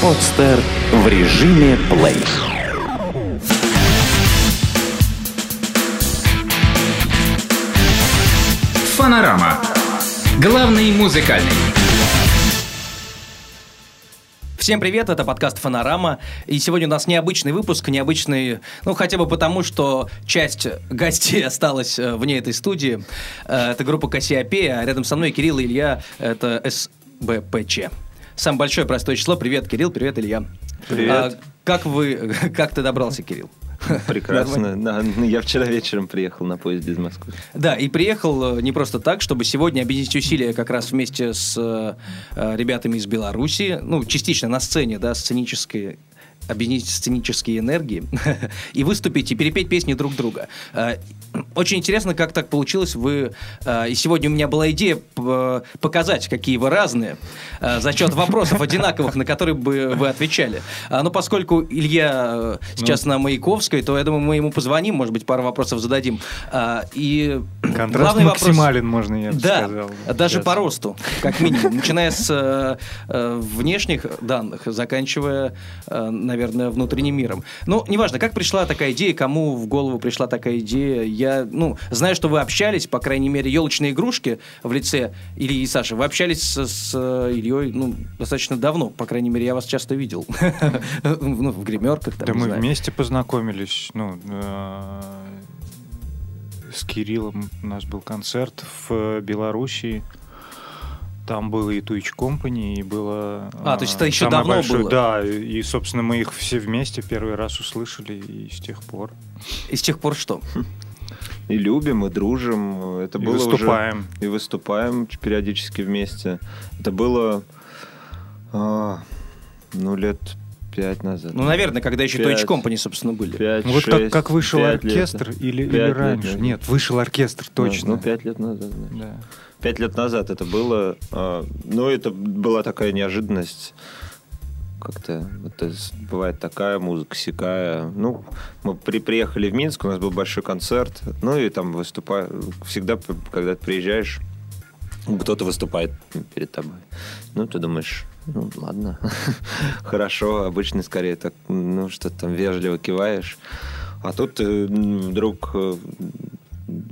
Подстер в режиме плей. Фанорама. Главный музыкальный. Всем привет, это подкаст «Фанорама». И сегодня у нас необычный выпуск, необычный, ну, хотя бы потому, что часть гостей осталась э, вне этой студии. Э, Это группа «Кассиопея», а рядом со мной Кирилл и Илья, это СБПЧ. Самое большое простое число. Привет, Кирилл, привет, Илья. Привет. А, как вы, как ты добрался, Кирилл? Прекрасно. Да, ну, я вчера вечером приехал на поезде из Москвы. Да, и приехал э, не просто так, чтобы сегодня объединить усилия как раз вместе с э, э, ребятами из Беларуси, ну, частично на сцене, да, сценической объединить сценические энергии и выступить и перепеть песни друг друга. Э, Очень интересно, как так получилось. Вы э, и сегодня у меня была идея п- показать, какие вы разные, э, за счет вопросов одинаковых, на которые бы вы отвечали. А, Но поскольку Илья э, сейчас на Маяковской, то я думаю, мы ему позвоним, может быть, пару вопросов зададим. А, И Контраст главный вопрос- максимален, можно я бы да, сказал. даже Сейчас. по росту, как минимум. Начиная с э, э, внешних данных, заканчивая, э, наверное, внутренним миром. Ну, неважно, как пришла такая идея, кому в голову пришла такая идея. Я, ну, знаю, что вы общались, по крайней мере, елочные игрушки в лице Ильи и Саши. Вы общались с, с э, Ильей, ну, достаточно давно, по крайней мере, я вас часто видел. Ну, в гримерках, Да мы вместе познакомились. Ну, э, с Кириллом у нас был концерт в Белоруссии. Там было и Twitch Company, и было... А, то есть это э, еще самое давно большое- было? Да, и, собственно, мы их все вместе первый раз услышали, и с тех пор. И с тех пор что? И любим, и дружим. Это И было уже- выступаем. И выступаем периодически вместе. Это было, а, ну, лет пять назад. Ну, наверное, когда еще. Twitch Company, собственно, были. Пять, Ну, вот как, шесть, как вышел пять лет. оркестр или, или лет раньше? назад. Нет, вышел оркестр, Ну, точно. Ну, пять лет назад. да. Да. Пять лет назад это было. а, ну, это была такая неожиданность. Как-то вот, бывает такая музыка, сякая. Ну, мы при, приехали в Минск, у нас был большой концерт. Ну, и там выступаю. Всегда, когда ты приезжаешь, кто-то выступает перед тобой. Ну, ты думаешь, ну, ладно, хорошо. Обычно скорее так, ну, что там вежливо киваешь. А тут ты вдруг э,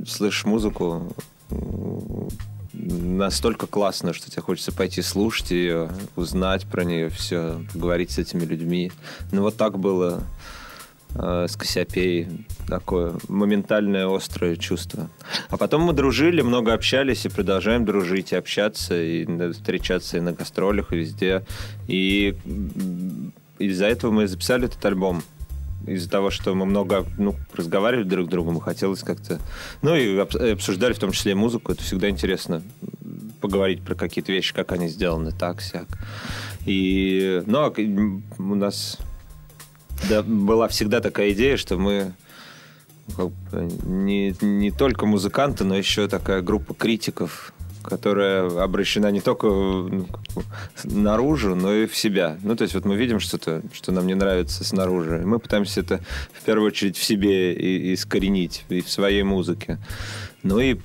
слышишь музыку, настолько классно, что тебе хочется пойти слушать ее, узнать про нее все, поговорить с этими людьми. Ну, вот так было э, с Кассиопеей. Такое моментальное острое чувство. А потом мы дружили, много общались и продолжаем дружить, и общаться, и встречаться и на гастролях, и везде. И из-за этого мы записали этот альбом. Из-за того, что мы много ну, разговаривали друг с другом, хотелось как-то... Ну, и обс- и обсуждали в том числе музыку. Это всегда интересно поговорить про какие-то вещи, как они сделаны, так, сяк. И... Ну, а у нас да, была всегда такая идея, что мы не, не только музыканты, но еще такая группа критиков, которая обращена не только ну, наружу, но и в себя. Ну, то есть вот мы видим что-то, что нам не нравится снаружи, и мы пытаемся это в первую очередь в себе искоренить, и в своей музыке. Ну и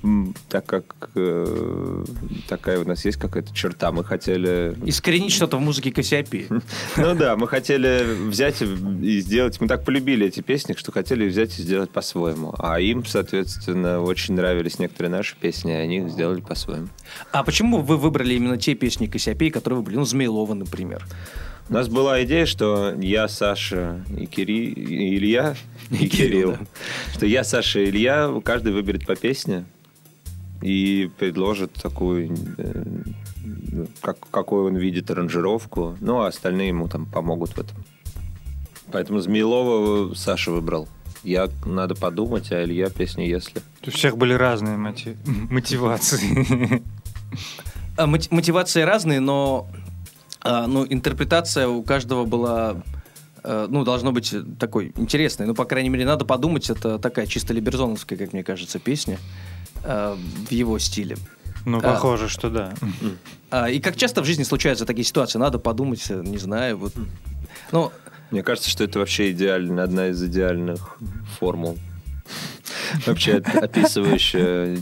так как э, такая у нас есть какая-то черта, мы хотели Искоренить что-то в музыке Кассиопеи. ну да, мы хотели взять и сделать... Мы так полюбили эти песни, что хотели взять и сделать по-своему. А им, соответственно, очень нравились некоторые наши песни, и они их сделали по-своему. А почему вы выбрали именно те песни Кассиопеи, которые вы были? Ну, Змеилова, например. У нас была идея, что я, Саша и, Кири... и Илья, и, И Кирилл, Кирилл, что я, Саша и Илья, каждый выберет по песне и предложит такую, э, как, какую он видит аранжировку, ну, а остальные ему там помогут в этом. Поэтому Змеилова Саша выбрал. Я надо подумать, а Илья песни «Если». У всех были разные моти- мотивации. А, мот- Мотивации разные, но а, ну, интерпретация у каждого была э, ну, должно быть такой интересной. Ну, по крайней мере, надо подумать, это такая чисто либерзоновская, как мне кажется, песня э, в его стиле. Ну, А. похоже, что да. А, и как часто в жизни случаются такие ситуации? Надо подумать, э, не знаю, вот. Ну, Мне кажется, что это вообще идеально, одна из идеальных формул. Вообще оп- описывающая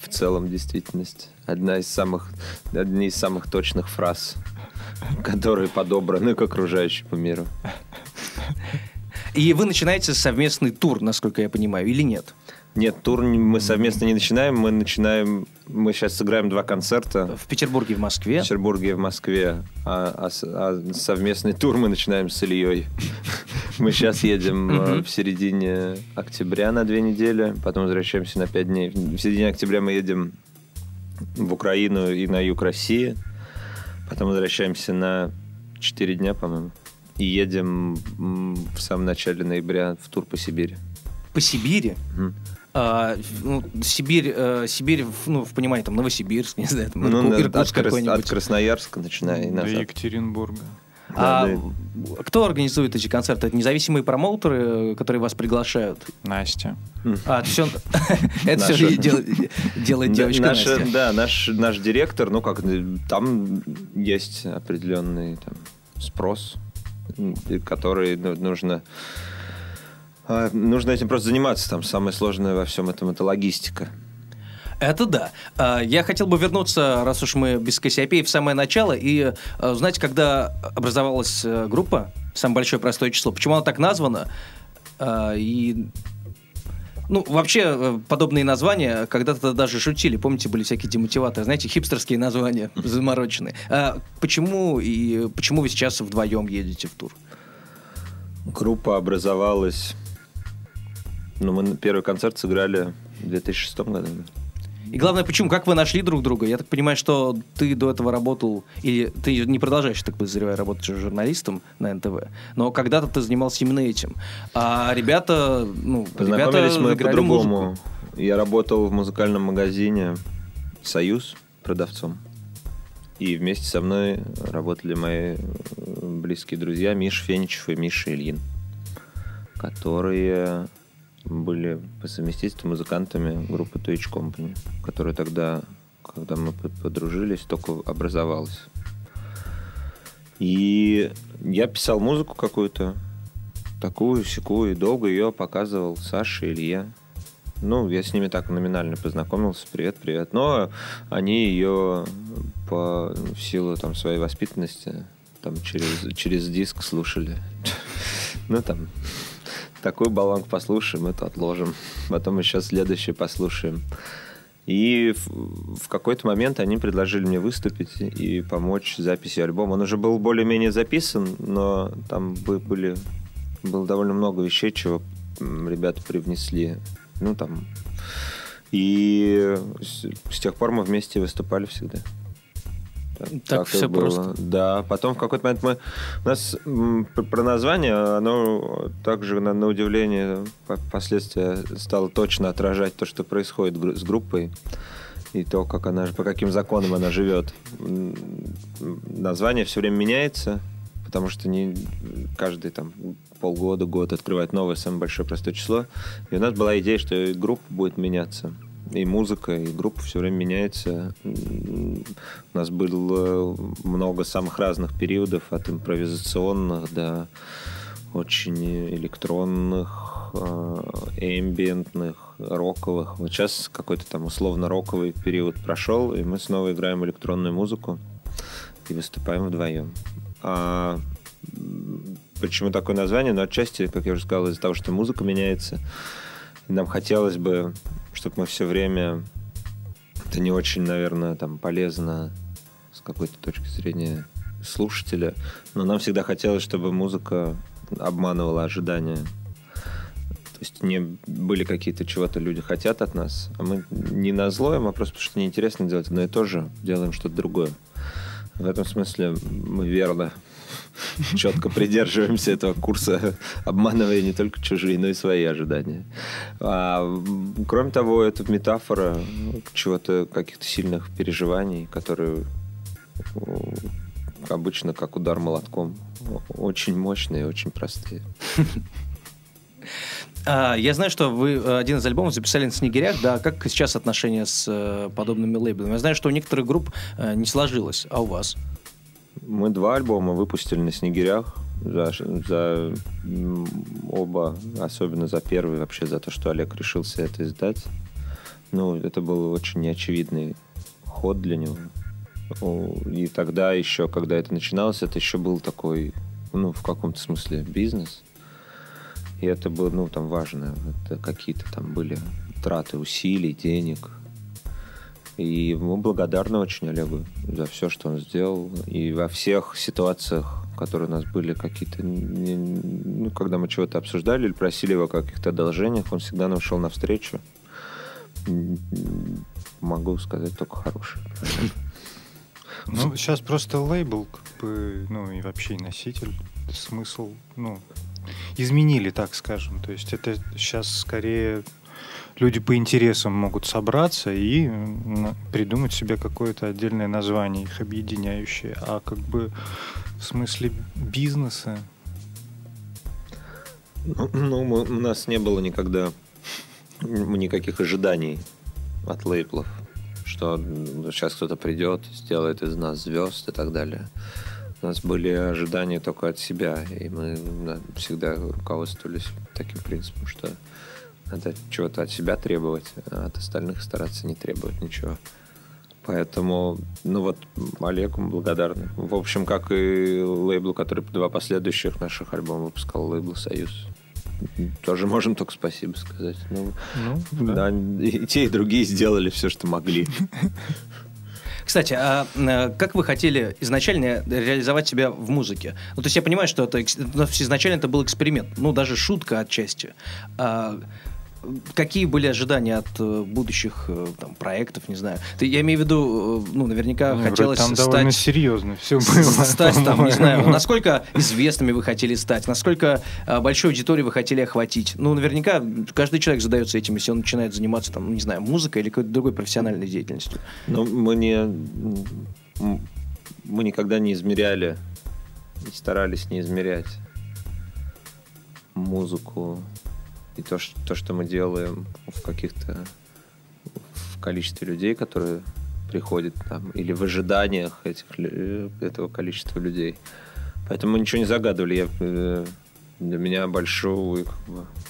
в целом действительность. Одна из самых, одни из самых точных фраз которые подобраны к окружающему миру. И вы начинаете совместный тур, насколько я понимаю, или нет? Нет, тур мы совместно не начинаем. Мы начинаем... Мы сейчас сыграем два концерта. В Петербурге, в В Москве. Петербурге и в Москве. А, а а совместный тур мы начинаем с Ильей. Мы сейчас едем э, в середине октября на две недели, потом возвращаемся на пять дней. В середине октября мы едем в Украину и на юг России. Потом возвращаемся на четыре дня, по-моему. И едем в самом начале ноября в тур по Сибири. По Сибири. Мгм. А, ну, Сибирь, э, Сибирь, в- ну, в понимании, там, Новосибирск, не знаю, там, Ну, Ирку- на- от, Иркутск Крас- какой-нибудь. от Красноярска начиная и До назад. Екатеринбурга. А Да, кто организует эти концерты? Это независимые промоутеры, которые вас приглашают? Настя. А, все, это Наша. все делает, делает Да, девочка наша- Настя. Да, наш, наш директор, ну как, там есть определенный там, спрос, который ну, нужно... а, Нужно этим просто заниматься. Там самое сложное во всем этом это логистика. Это да. А, Я хотел бы вернуться, раз уж мы без Кассиопеи, в самое начало. И э, узнать, когда образовалась э, группа, самое большое простое число, почему она так названа. И ну, вообще, э, подобные названия когда-то даже шутили. Помните, были всякие демотиваторы, знаете, хипстерские названия замороченные. А почему и почему вы сейчас вдвоем едете в тур? Группа образовалась... Ну, мы первый концерт сыграли в 2006 году. И главное, почему? Как вы нашли друг друга? Я так понимаю, что ты до этого работал, или ты не продолжаешь, так подозреваю, работать журналистом на НТВ, но когда-то ты занимался именно этим. А ребята, ну, Познакомились ребята мы по-другому. музыку. Я работал в музыкальном магазине «Союз» продавцом. И вместе со мной работали мои э, близкие друзья Миша Феничев и Миша Ильин, которые были по совместительству музыкантами группы Twitch Company, которая тогда, когда мы под- подружились, только образовалась. И я писал музыку какую-то, такую, секую, и долго ее показывал Саше и Илье. Ну, я с ними так номинально познакомился. Привет, привет. Но они ее по в силу там своей воспитанности там через, через диск слушали. Ну, там, такую баланку послушаем, это отложим. Потом еще следующее послушаем. И в, в какой-то момент они предложили мне выступить и помочь с записью альбома. Он уже был более-менее записан, но там бы- были, было довольно много вещей, чего ребята привнесли. Ну, там... И с, с тех пор мы вместе выступали всегда. Так и всё было. просто. Да, потом в какой-то момент мы... У нас про название, оно также, на, на удивление, по- впоследствии стало точно отражать то, что происходит с группой. И то, как она, по каким законам она живет. Название все время меняется, потому что не каждый там полгода, год открывает новое, самое большое простое число. И у нас была идея, что и группа будет меняться. И музыка, и группа все время меняется. У нас было много самых разных периодов, от импровизационных до очень электронных, э, эмбиентных, роковых. Вот сейчас какой-то там условно-роковый период прошел, и мы снова играем электронную музыку и выступаем вдвоем. А почему такое название? Ну, отчасти, как я уже сказал, из-за того, что музыка меняется. Нам хотелось бы, чтобы мы все время... Это не очень, наверное, там полезно с какой-то точки зрения слушателя, но нам всегда хотелось, чтобы музыка обманывала ожидания. То есть не были какие-то чего-то люди хотят от нас, а мы не на зло а просто потому что неинтересно делать одно и то же, делаем что-то другое. В этом смысле мы верно четко придерживаемся этого курса, обманывая не только чужие, но и свои ожидания. А, кроме того, это метафора чего-то, каких-то сильных переживаний, которые о, обычно как удар молотком. Очень мощные, очень простые. А, я знаю, что вы э, один из альбомов записали на «Снегирях», да, как сейчас отношения с э, подобными лейблами? Я знаю, что у некоторых групп э, не сложилось, а у вас? Мы два альбома выпустили на «Снегирях». За, за оба, особенно за первый, вообще за то, что Олег решился это издать. Ну, это был очень неочевидный ход для него. И тогда еще, когда это начиналось, это еще был такой, ну, в каком-то смысле бизнес. И это было, ну, там важно. Это какие-то там были траты усилий, денег. И мы благодарны очень Олегу за все, что он сделал. И во всех ситуациях, которые у нас были какие-то... Ну, когда мы чего-то обсуждали или просили его о каких-то одолжениях, он всегда нам шел навстречу. Могу сказать только хорошее. Ну, сейчас просто лейбл, как бы, ну, и вообще носитель, смысл, ну, изменили, так скажем. То есть это сейчас скорее люди по интересам могут собраться и придумать себе какое-то отдельное название, их объединяющее. А как бы в смысле бизнеса, Ну, ну, у нас не было никогда никаких ожиданий от лейблов, что сейчас кто-то придет, сделает из нас звезд и так далее. У нас были ожидания только от себя, и мы да, всегда руководствовались таким принципом, что надо чего-то от себя требовать, а от остальных стараться не требовать ничего. Поэтому, ну вот, Олегу благодарны. В общем, как и лейблу, который два последующих наших альбома выпускал, лейбл «Союз». Тоже можем только спасибо сказать. Ну, ну, да, и те, и другие сделали все, что могли. Кстати, а э, как вы хотели изначально реализовать себя в музыке? Ну, то есть я понимаю, что это ну, изначально это был эксперимент, ну, даже шутка отчасти. А, какие были ожидания от э, будущих э, там, проектов, не знаю? Ты, я имею в виду, э, ну, наверняка Ну, хотелось там довольно стать... серьезно все было. Стать там, не знаю, насколько известными вы хотели стать, насколько большой аудиторией вы хотели охватить. Ну, наверняка каждый человек задается этим, если он начинает заниматься, там, ну, не знаю, музыкой или какой-то другой профессиональной деятельностью. Но мы не... Мы никогда не измеряли, и старались не измерять музыку и то, что, то, что мы делаем в каких-то в количестве людей, которые приходят там, или в ожиданиях этих, лю- этого количества людей. Поэтому мы ничего не загадывали. Я, э, для меня большой...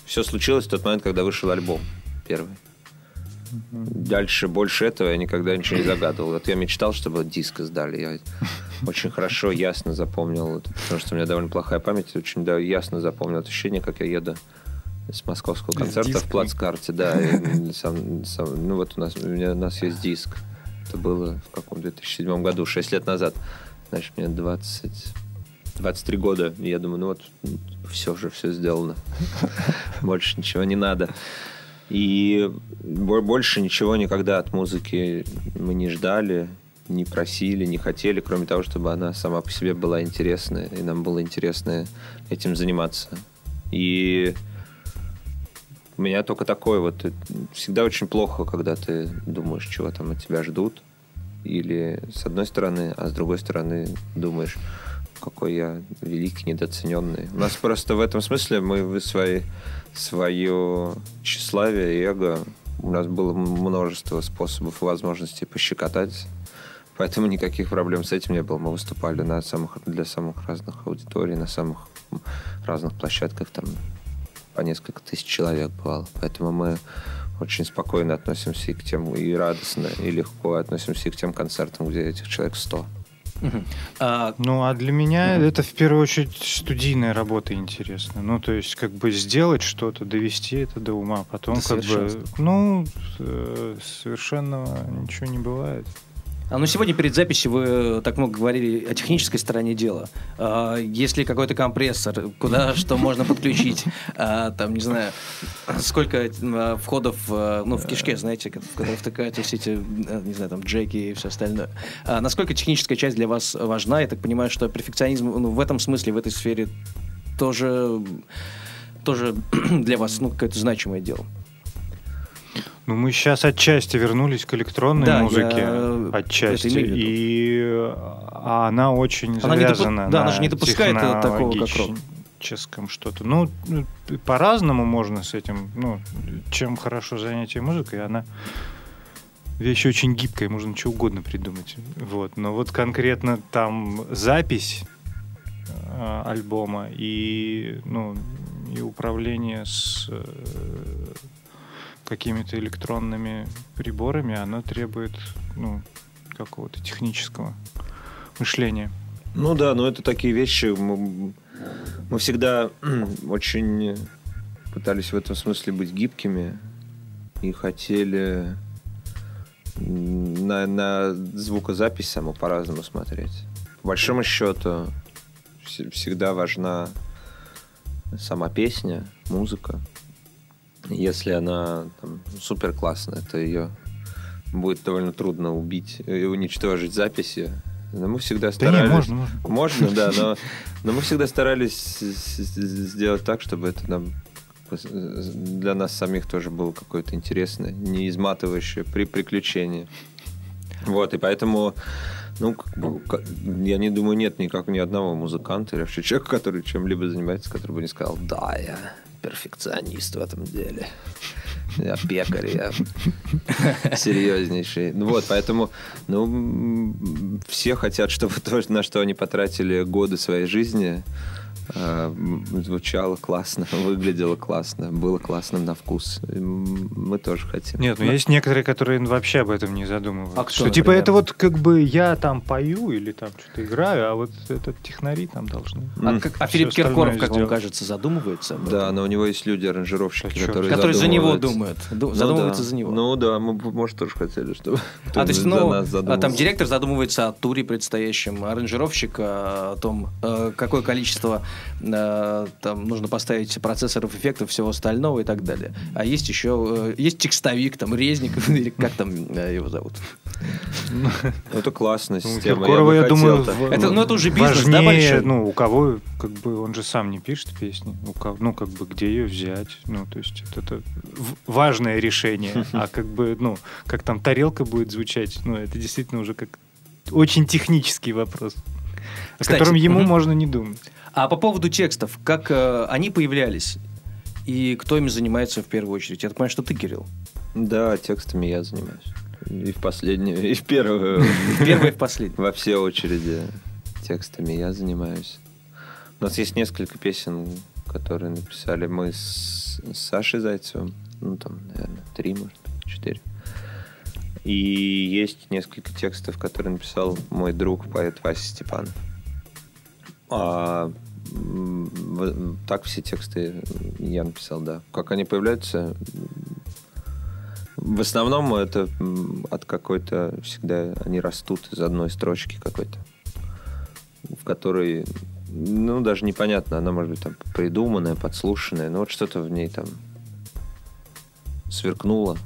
Все случилось в тот момент, когда вышел альбом первый. Дальше больше этого я никогда ничего не загадывал. Вот я мечтал, чтобы диск издали. Я очень хорошо, ясно запомнил, потому что у меня довольно плохая память, очень да, ясно запомнил ощущение, как я еду с московского концерта в плацкарте, да. сам- сам- ну вот у нас, у, меня, у нас есть диск. Это было в каком 2007 году, 6 лет назад. Значит, мне 20, 23 года. И я думаю, ну вот, все же, все сделано. Больше ничего не надо. И бо- больше ничего никогда от музыки мы не ждали, не просили, не хотели, кроме того, чтобы она сама по себе была интересная, и нам было интересно этим заниматься. И у меня только такое вот. э, Всегда очень плохо, когда ты думаешь, чего там от тебя ждут. Или с одной стороны, а с другой стороны думаешь, какой я великий, недооцененный. У нас просто в этом смысле мы свои, свое тщеславие эго, у нас было множество способов и возможностей пощекотать. Поэтому никаких проблем с этим не было. Мы выступали на самых, для самых разных аудиторий, на самых разных площадках. Там по несколько тысяч человек бывало. Поэтому мы очень спокойно относимся и к тем, и радостно, и легко относимся и к тем концертам, где этих человек 100. Мгм. А, Ну, а для меня это в первую очередь студийная работа интересна. Ну, то есть, как бы сделать что-то, довести это до ума. Потом, До как бы, ну, э, совершенного ничего не бывает. А ну сегодня перед записью вы э, так много говорили о технической стороне дела. А, Есть ли какой-то компрессор, куда что можно подключить? А, Там, не знаю, сколько а, входов э, ну, в кишке, знаете, ко- в которые втыкаются все эти, э, не знаю, там, джеки и все остальное. Насколько техническая часть для вас важна? Я так понимаю, что перфекционизм ну, в этом смысле, в этой сфере тоже, тоже для вас ну, какое-то значимое дело. Ну, мы сейчас отчасти вернулись к электронной Да, музыке. я Отчасти. И а она очень Она не допу- завязана да, на она же не допускает, такого, как рок. технологическом что-то. Ну, ну, по-разному можно с этим. Ну, чем хорошо занятие музыкой, она вещь очень гибкая, можно что угодно придумать. Вот. Но вот конкретно там запись э, альбома и, ну, и управление с э, какими-то электронными приборами, оно требует ну, какого-то технического мышления. Ну да, но это такие вещи. Мы, мы всегда очень пытались в этом смысле быть гибкими и хотели на, на звукозапись саму по-разному смотреть. По большому счету всегда важна сама песня, музыка. Если она там, супер классная, то ее будет довольно трудно убить и уничтожить записи. Но мы всегда старались... Да не, можно, можно. Можно, да, но, но мы всегда старались сделать так, чтобы это нам для нас самих тоже было какое-то интересное, не изматывающее при приключении. Вот, и поэтому, ну, бы, я не думаю, нет никак ни одного музыканта или вообще человека, который чем-либо занимается, который бы не сказал, да, я перфекционист в этом деле. Я пекарь, я серьезнейший. Ну вот, поэтому, ну, все хотят, чтобы то, на что они потратили годы своей жизни, звучало классно, выглядело классно, было классно на вкус. Мы тоже хотим. Нет, ну Но... есть некоторые, которые вообще об этом не задумываются. А кто, что типа это вот как бы я там пою или там что-то играю, а вот этот технари там должны. А, как, а Филипп Киркоров, как вам кажется, задумывается? Да, но у него есть люди, аранжировщики, а которые, которые за него думают. Ну, задумываются да. за него. Ну да, мы, может, тоже хотели, чтобы а, то есть, ну, а там директор задумывается о туре предстоящем, аранжировщик о том, э, какое количество Э, там нужно поставить процессоров, эффектов, всего остального и так далее. А есть еще, э, есть текстовик, там, резник, или как там э, его зовут. Ну, это классная система. Киркорова, я, думаю, это, ну, это уже бизнес, да, большой? ну, у кого, как бы, он же сам не пишет песни, у кого, ну, как бы, где ее взять, ну, то есть, это, это важное решение, а как бы, ну, как там тарелка будет звучать, ну, это действительно уже как очень технический вопрос, о котором ему можно не думать. А по поводу текстов, как э, они появлялись и кто ими занимается в первую очередь? Я так понимаю, что ты, Кирилл. Да, текстами я занимаюсь. И в последнюю, и в первую. В первую, и в последнюю. Во все очереди текстами я занимаюсь. У нас есть несколько песен, которые написали мы с, с Сашей Зайцевым. Ну, там, наверное, три, может быть, четыре. И есть несколько текстов, которые написал мой друг, поэт Вася Степанов. А, так все тексты я написал, да. Как они появляются, в основном это от какой-то всегда они растут из одной строчки какой-то, в которой, ну, даже непонятно, она может быть там придуманная, подслушанная, но вот что-то в ней там сверкнуло,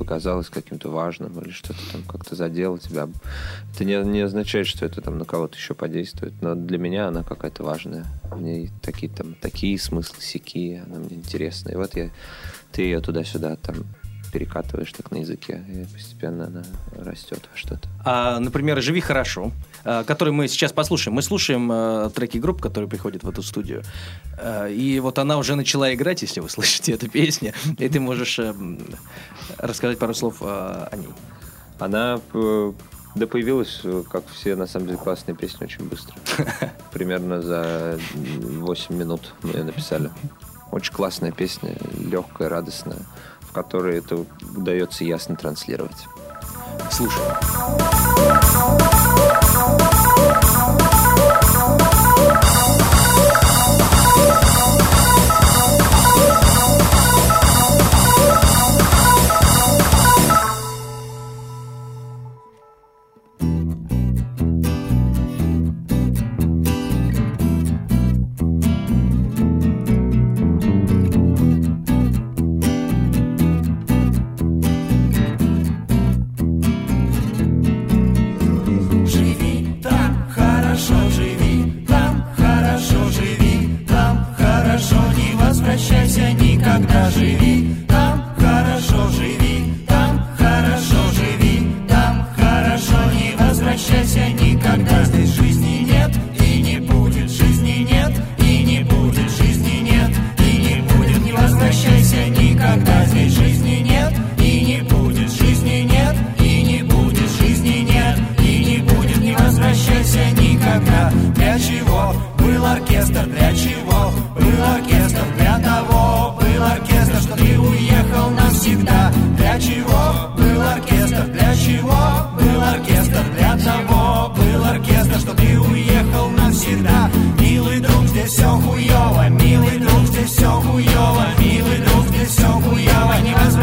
показалось каким-то важным или что-то там как-то задело тебя. Это не, не означает, что это там на кого-то еще подействует, но для меня она какая-то важная. В ней такие там такие смыслы, сякие, она мне интересна. И вот я, ты ее туда-сюда там перекатываешь так на языке, и постепенно она растет во что-то. А, например, «Живи хорошо», а, который мы сейчас послушаем. Мы слушаем а, треки групп, которые приходят в эту студию. А, и вот она уже начала играть, если вы слышите эту песню, и ты можешь а, рассказать пару слов а, о ней. Она э, да появилась, как все, на самом деле, классные песни очень быстро. Примерно за 8 минут мы ее написали. Очень классная песня, легкая, радостная в которой это удается ясно транслировать. Слушаем.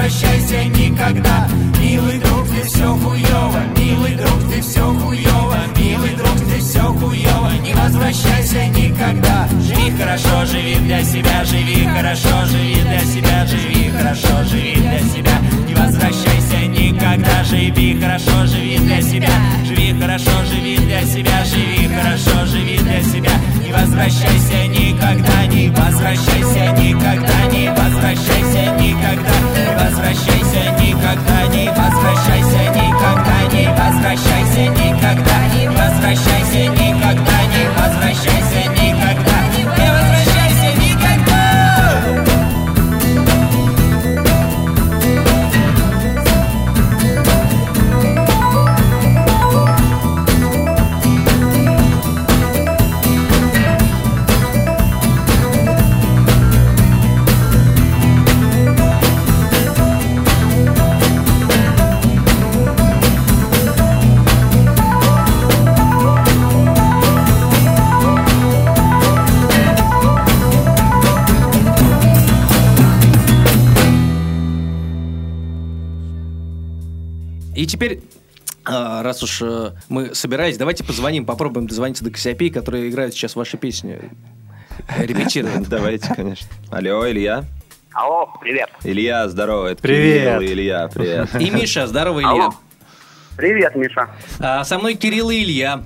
Возвращайся никогда. Милый друг, ты все хуево Милый друг, ты все хуево Милый друг, ты все хуево Не возвращайся никогда. Живи хорошо, живи для себя Живи хорошо, живи для себя Живи хорошо, живи для себя. Не возвращайся никогда. Живи хорошо, живи для себя. Живи хорошо, живи для себя Живи хорошо, живи для себя. Не возвращайся никогда Не возвращайся никогда Не возвращайся возвращайся никогда Не возвращайся никогда Не возвращайся никогда раз уж э, мы собирались, давайте позвоним, попробуем дозвониться до Кассиопеи, которые играют сейчас ваши песни. э, Репетируют. Давайте, конечно. Алло, Илья? Алло, привет. Илья, здорово. Это Привет. Кирилл и Илья, привет. И Миша, здорово, Илья. Алло. Привет, Миша. А, со мной Кирилл и Илья.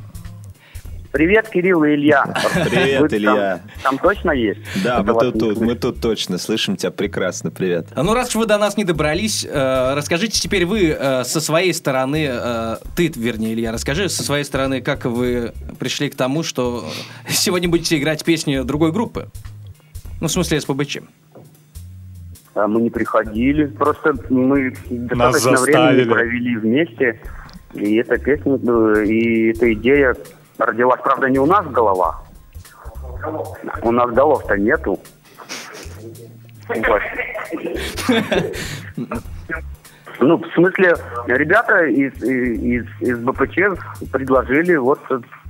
Привет, Кирилл и Илья. Привет, Вы Илья. Там, точно есть? Да, мы Это тут, тут, мы тут точно слышим тебя прекрасно. Привет. А Ну, раз уж вы до нас не добрались, э, расскажите теперь вы э, со своей стороны, э, ты, вернее, Илья, расскажи со своей стороны, как вы пришли к тому, что сегодня будете играть песни другой группы. Ну, в смысле, СПБЧ. А Мы не приходили, просто мы Нас достаточно заставили. времени провели вместе. И эта песня, э, и эта идея родилась, правда, не у нас в головах. У нас голов-то нету. Вот. Ну, в смысле, ребята из, из, из БПЧ предложили вот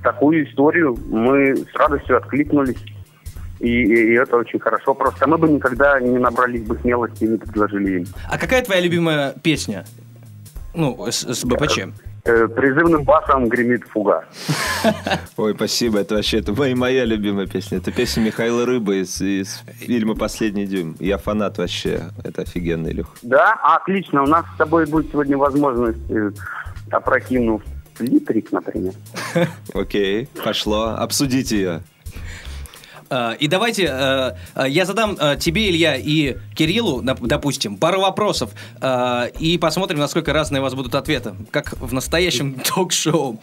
такую историю. Мы с радостью откликнулись. И, и это очень хорошо. Просто мы бы никогда не набрались бы смелости и не предложили им. А какая твоя любимая песня? Ну, с, с БПЧ. Э, призывным басом гремит фуга. Ой, спасибо, это вообще это моя, моя любимая песня. Это песня Михаила Рыбы из, из фильма «Последний дюйм». Я фанат вообще, это офигенно, Илюх. Да, отлично. У нас с тобой будет сегодня возможность, э, опрокинув литрик, например. Окей, пошло, обсудите ее. А, И давайте, э, э, я задам э, тебе, Илья, и Кириллу, допустим, пару вопросов, э, и посмотрим, насколько разные у вас будут ответы, как в настоящем ток-шоу.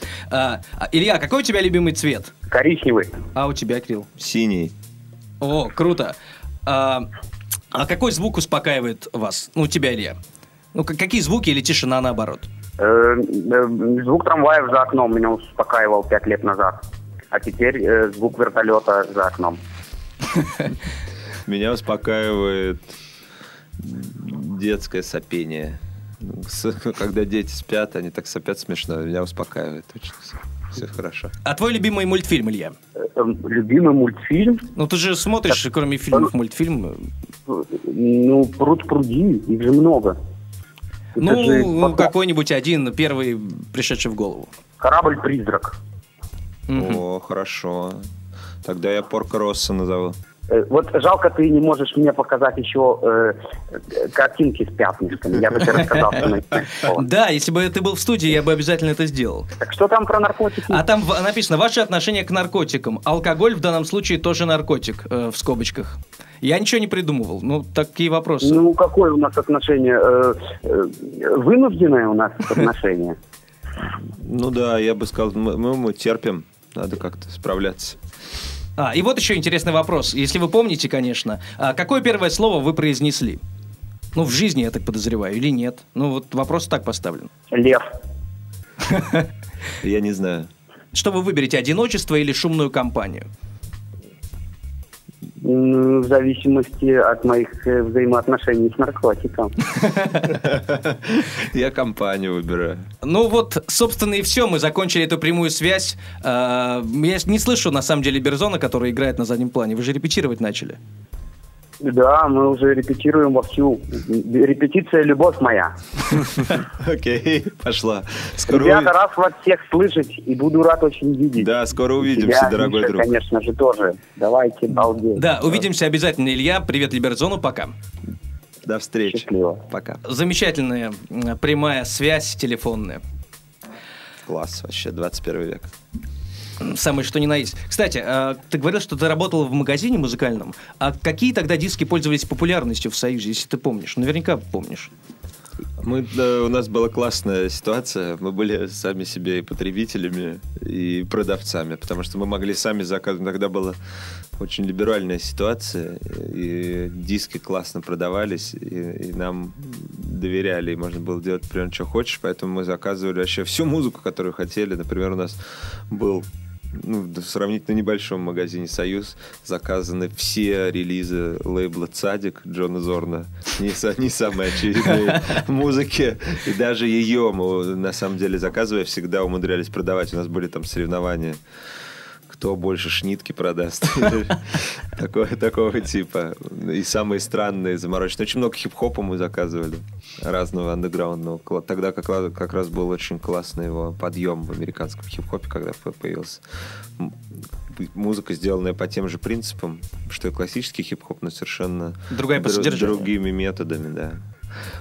Илья, какой у тебя любимый цвет? Коричневый. А у тебя, Кирилл? Синий. О, круто. А, какой звук успокаивает вас? Ну, у тебя, Илья. Ну, какие звуки или тишина наоборот? Э, э, звук трамваев за окном меня успокаивал пять лет назад. А теперь э, звук вертолета за окном. Меня успокаивает детское сопение. Когда дети спят, они так сопят смешно. Меня успокаивает очень. Все хорошо. А твой любимый мультфильм, Илья? Э, э, любимый мультфильм? Ну, ты же смотришь, кроме фильмов, мультфильм. Ну, пруд пруди, их же много. Ну, потом какой-нибудь один, первый, пришедший в голову. Корабль-призрак. Мгм. О, хорошо. Тогда я Порка Росса назову. Э, Вот жалко, ты не можешь мне показать еще э, картинки с пятнышками. Я бы тебе рассказал. Да, если бы ты был в студии, я бы обязательно это сделал. Так что там про наркотики? А там написано ваше отношение к наркотикам. Алкоголь в данном случае тоже наркотик, э, в скобочках. Я ничего не придумывал. Ну, такие вопросы. Ну, какое у нас отношение? Э, Вынужденное у нас отношение? Ну да, я бы сказал, мы терпим. Надо как-то справляться. А, и вот еще интересный вопрос. Если вы помните, конечно, а какое первое слово вы произнесли? Ну, в жизни, я так подозреваю, или нет? Ну, вот вопрос так поставлен. Лев. Я не знаю. Что вы выберете, одиночество или шумную компанию? В зависимости от моих э, взаимоотношений с наркотиком. Я компанию выбираю. Ну вот, собственно, и все. Мы закончили эту прямую связь. А, Я не слышу, на самом деле, Берзона, который играет на заднем плане. Вы же репетировать начали. Да, мы уже репетируем вовсю. Репетиция «Любовь моя». Окей, пошла. Скоро Ребята, рад вас всех слышать и буду рад очень видеть. Да, скоро увидимся, Тебя, дорогой Миша, друг. конечно же, тоже. Давайте, балдеть. Да, увидимся обязательно, Илья. Привет, Либерзону, пока. До встречи. Счастливо. Пока. Замечательная прямая связь телефонная. Класс, вообще, 21 век. Самое что ни на есть. Кстати, а, ты говорил, что ты работал в магазине музыкальном. А какие тогда диски пользовались популярностью в Союзе, если ты помнишь? Наверняка помнишь. Мы, да, у нас была классная ситуация. Мы были сами себе и потребителями, и продавцами, потому что мы могли сами заказывать. Тогда была очень либеральная ситуация, и диски классно продавались, и, и нам доверяли, и можно было делать примерно, что хочешь, поэтому мы заказывали вообще всю музыку, которую хотели. Например, у нас был ну, в сравнительно небольшом магазине «Союз» заказаны все релизы лейбла «Цадик» Джона Зорна. Не, не самые очевидные музыки. И даже ее мы, на самом деле, заказывая, всегда умудрялись продавать. У нас были там соревнования кто больше шнитки продаст. Такого, типа. И самые странные замороченные. Очень много хип-хопа мы заказывали. Разного андеграундного. Тогда как, как раз был очень классный его подъем в американском хип-хопе, когда по- появился. Музыка, сделанная по тем же принципам, что и классический хип-хоп, но совершенно Другая содержанию. другими методами, да.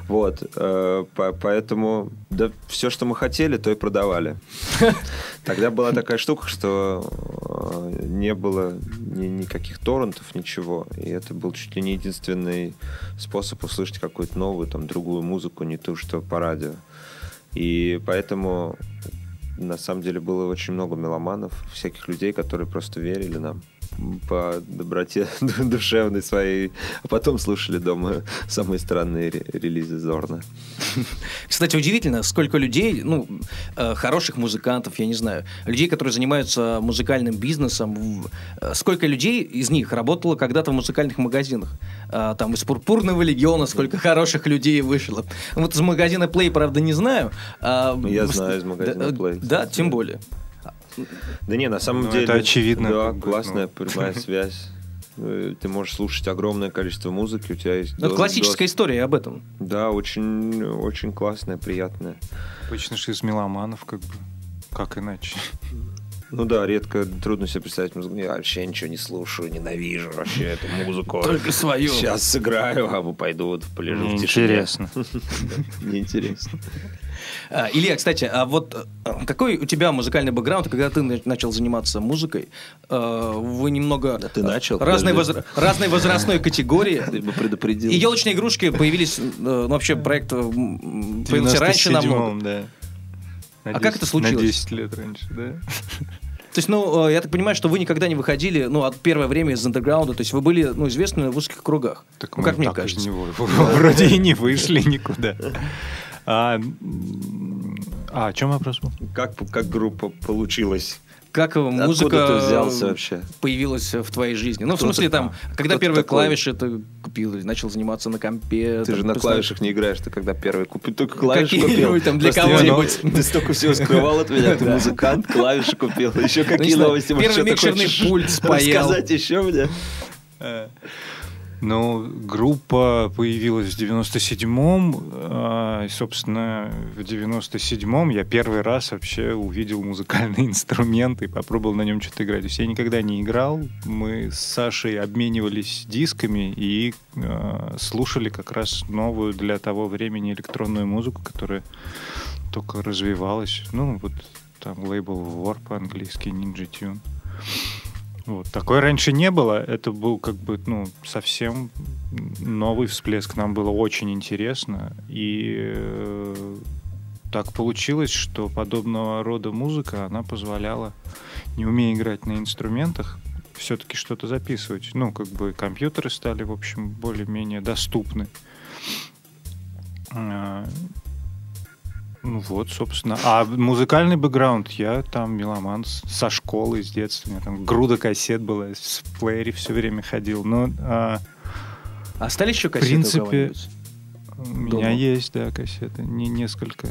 Вот, э, по- поэтому да, все, что мы хотели, то и продавали. Тогда была такая штука, что э, не было ни- никаких торрентов, ничего. И это был чуть ли не единственный способ услышать какую-то новую, там, другую музыку, не ту, что по радио. И поэтому на самом деле было очень много меломанов, всяких людей, которые просто верили нам по доброте душевной своей, а потом слушали дома самые странные ре- релизы Зорна. Кстати, удивительно, сколько людей, ну, э, хороших музыкантов, я не знаю, людей, которые занимаются музыкальным бизнесом, э, сколько людей из них работало когда-то в музыкальных магазинах. А, там из Пурпурного легиона сколько хороших людей вышло. Вот из магазина Play, правда, не знаю. а, я знаю из магазина Play. Да, тем более. Да не, на самом Ну, деле... это очевидно, Да, классная ну. прямая связь. Э, Ты можешь слушать огромное количество музыки, у тебя есть... Это до- классическая до- история об этом. Да, очень, очень классная, приятная. Обычно же из меломанов, как бы. Как иначе? Ну да, редко, трудно себе представить музыку. Я вообще ничего не слушаю, ненавижу вообще эту музыку. Только свою. Сейчас сыграю, а пойду вот полежу в тишине. Интересно. Неинтересно. А, Илья, кстати, а вот э, какой у тебя музыкальный бэкграунд, когда ты на- начал заниматься музыкой? э, Вы немного... Да ты начал, Разной, подожди. возра- разной возрастной категории. Ты бы предупредил. И елочные игрушки появились, э, ну, вообще проект э, появился раньше намного. 97-м, да. На А как это 10 случилось? На 10 лет раньше, да? То есть, ну, э, я так понимаю, что вы никогда не выходили, ну, от первое время из андерграунда, то есть вы были, ну, известны в узких кругах. Так ну, мы как мне так кажется. не вы- Вроде и не вышли никуда. А, а, о чем вопрос был? Как, как группа получилась? Как э, музыка ты взялся э, вообще? появилась в твоей жизни? Ну, в Кто смысле, ты там, когда первые такой? клавиши ты купил, начал заниматься на компе. Ты там, же на клавишах не играешь, ты когда первый купил, только клавиши купил. Там для Просто, кого-нибудь. ну, Ты столько всего скрывал от меня, ты музыкант, клавиши купил. Еще не какие новости? Первый микшерный пульт спаял. Рассказать еще мне? Ну, группа появилась в 97-м, а, собственно, в 97-м я первый раз вообще увидел музыкальный инструмент и попробовал на нем что-то играть. То есть я никогда не играл, мы с Сашей обменивались дисками и а, слушали как раз новую для того времени электронную музыку, которая только развивалась. Ну, вот там лейбл War по-английски, Ninja Tune. Вот. Такой раньше не было. Это был как бы, ну, совсем новый всплеск. Нам было очень интересно. И э, так получилось, что подобного рода музыка, она позволяла, не умея играть на инструментах, все-таки что-то записывать. Ну, как бы компьютеры стали, в общем, более-менее доступны. А, Ну вот, собственно. А музыкальный бэкграунд, я там меломан со школы, с детства. У меня там груда кассет была, с плеере все время ходил. Но а, А остались еще в кассеты у принципе, кого-нибудь? у меня Дома. есть, да, кассеты. Не, несколько.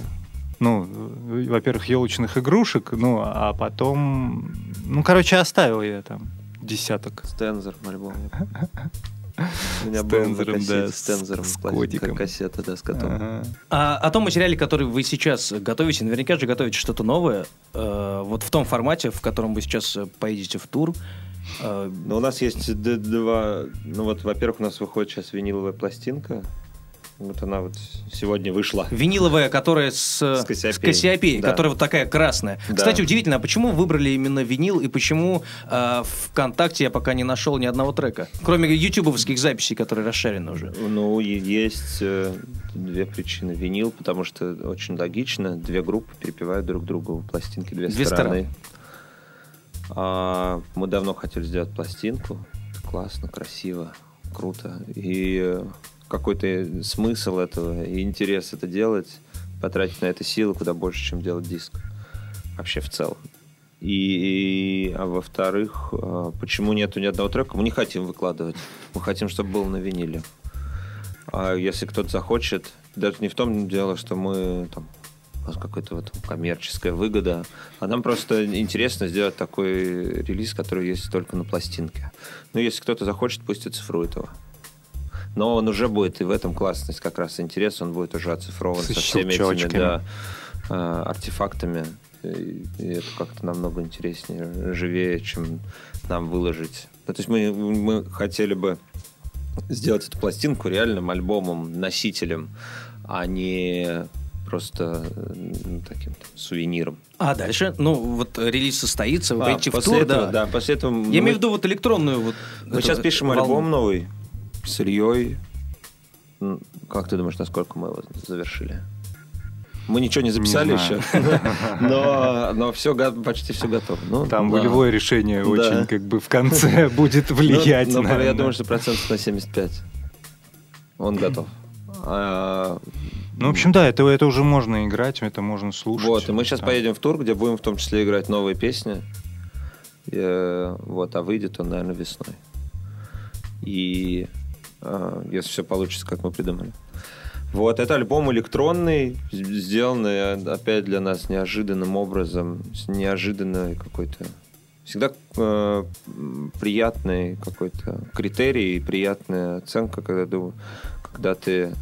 Ну, э, во-первых, елочных игрушек, ну, а потом... Ну, короче, оставил я там десяток. Стензер альбом. У меня С тензором, да, с тензором, с котиком. кассета, да, с котом. Ага. А о том материале, который вы сейчас готовите, наверняка же готовите что-то новое, э, вот в том формате, в котором вы сейчас э, поедете в тур. Э, Но у нас есть д- два... Ну вот, во-первых, у нас выходит сейчас виниловая пластинка. Вот она вот сегодня вышла. Виниловая, которая с, С Кассиопеей. Кассиопеей, Да. которая вот такая красная. Да. Кстати, удивительно, а почему выбрали именно винил и почему э, ВКонтакте я пока не нашел ни одного трека? Кроме ютубовских записей, которые расшарены уже. Ну, есть э, две причины. Винил, потому что очень логично. Две группы перепевают друг другу пластинки, две, Две стороны. А, мы давно хотели сделать пластинку. Классно, красиво, круто. И э, какой-то смысл этого и интерес это делать, потратить на это силы куда больше, чем делать диск. Вообще в целом. И, а во-вторых, э, почему нету ни одного трека? Мы не хотим выкладывать. Мы хотим, чтобы был на виниле. А если кто-то захочет, даже не в том дело, что мы там у нас какая-то вот коммерческая выгода, а нам просто интересно сделать такой релиз, который есть только на пластинке. Ну, если кто-то захочет, пусть оцифрует его. Но он уже будет, и в этом классность как раз интерес, он будет уже оцифрован Со со, всеми этими да, э, артефактами. И, и это как-то намного интереснее, живее, чем нам выложить. Ну, то есть мы, мы хотели бы сделать эту пластинку реальным альбомом, носителем, а не просто э, ну, таким сувениром. А дальше, ну вот релиз состоится, вы А, в после тур, этого, да. да, после этого Я мы- имею в виду вот электронную вот. Мы сейчас пишем волну. альбом новый с Ильей. Как ты думаешь, насколько мы его завершили? Мы ничего не записали Не еще, но, но все, почти все готово. Ну, Там да. волевое решение Да. очень как бы в конце будет влиять. Ну, ну, я наверное. думаю, что процентов на 75 он готов. А, Ну, в общем, да, это, это уже можно играть, это можно слушать. Вот, и мы сейчас Там. поедем в тур, где будем в том числе играть новые песни. Э, вот, а выйдет он, наверное, весной. И если все получится, как мы придумали. Вот, это альбом электронный, сделанный, э, опять для нас неожиданным образом, с неожиданной какой-то... Всегда э, приятный какой-то критерий, приятная оценка, когда, ду- когда ты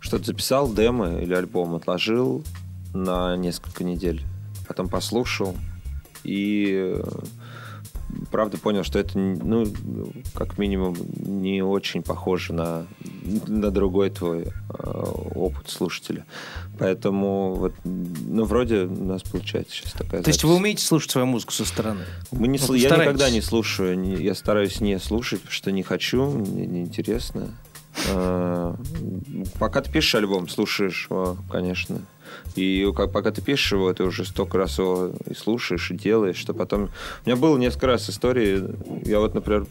что-то записал, демо или альбом, отложил на несколько недель, потом послушал и э, правда понял, что это, ну, как минимум, не очень похоже на, на другой твой э, опыт слушателя. Поэтому вот, ну, вроде у нас получается сейчас такая То есть запись. вы умеете слушать свою музыку со стороны? Мы не, Ну, сл- я никогда не слушаю, не- я стараюсь не слушать, потому что не хочу, мне неинтересно. А, Пока ты пишешь альбом, слушаешь его, конечно. И как- пока ты пишешь его, ты уже столько раз его и слушаешь, и делаешь, что потом... У меня было несколько раз истории, я вот, например,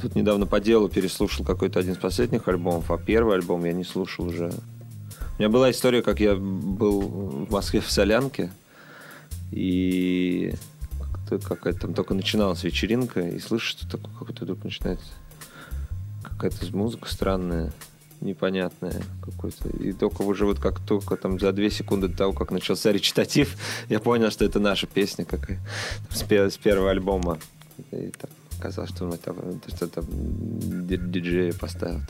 тут недавно по делу переслушал какой-то один из последних альбомов, а первый альбом я не слушал уже. У меня была история, как я был в Москве в Солянке, и какая-то там только начиналась вечеринка, и слышишь, что такое какой-то вдруг начинается какая-то музыка странная, непонятная какой-то. И только уже вот как только там за две секунды до того, как начался речитатив, я понял, что это наша песня какая с, с первого альбома. И там казалось, что мы там что там ди- диджея поставил.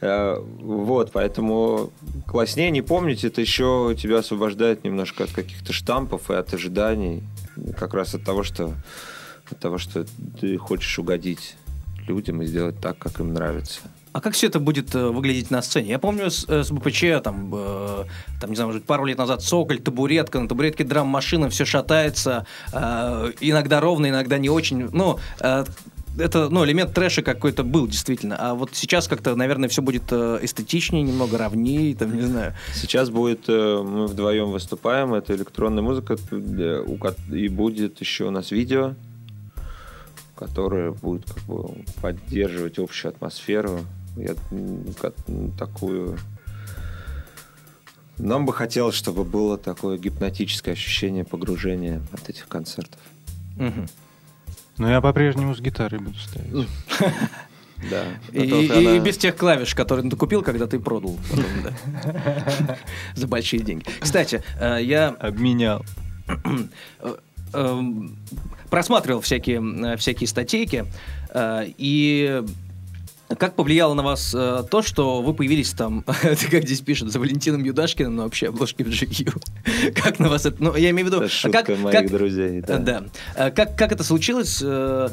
Э, Вот, поэтому класснее не помнить, это еще тебя освобождает немножко от каких-то штампов и от ожиданий. Как раз от того, что от того, что ты хочешь угодить людям и сделать так, как им нравится. А как все это будет э, выглядеть на сцене? Я помню с, э, с БПЧ, там, э, там, не знаю, может, пару лет назад цоколь, табуретка, на табуретке драм-машина, все шатается, э, иногда ровно, иногда не очень. Ну, э, это, ну, элемент трэша какой-то был, действительно. А вот сейчас как-то, наверное, все будет э, эстетичнее, немного ровнее, там, не знаю. Сейчас будет, мы вдвоем выступаем, это электронная музыка, и будет еще у нас видео, которое будет как бы поддерживать общую атмосферу. Я такую... Нам бы хотелось, чтобы было такое гипнотическое ощущение погружения от этих концертов. Мгм. Но я по-прежнему с гитарой буду стоять. Да. И, без тех клавиш, которые ты купил, когда ты продал потом, да. за большие деньги. Кстати, э, я Обменял. э, эм, просматривал всякие, э, всякие статейки, и Как повлияло на вас э, то, что вы появились там, это как здесь пишут, за Валентином Юдашкиным, но вообще обложки в GQ? Как на вас это... Ну, я имею в виду... Это а шутка как, моих как- друзей. Да. Да. Э, Как, как это случилось? э,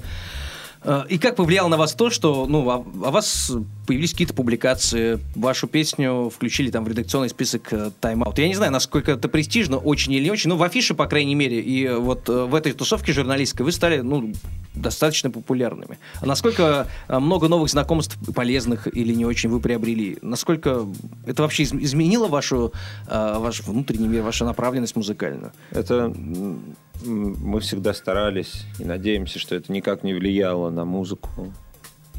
э, И как повлияло на вас то, что ну, о, о вас появились какие-то публикации, вашу песню включили там в редакционный список э, Time Out. Я не знаю, насколько это престижно, очень или не очень, но в афише, по крайней мере, и вот э, в этой тусовке журналистской вы стали ну, достаточно популярными. А насколько э, много новых знакомств полезных или не очень вы приобрели? Насколько это вообще из- изменило вашу, э, ваш внутренний мир, вашу направленность музыкальную? Это мы всегда старались и надеемся, что это никак не влияло на музыку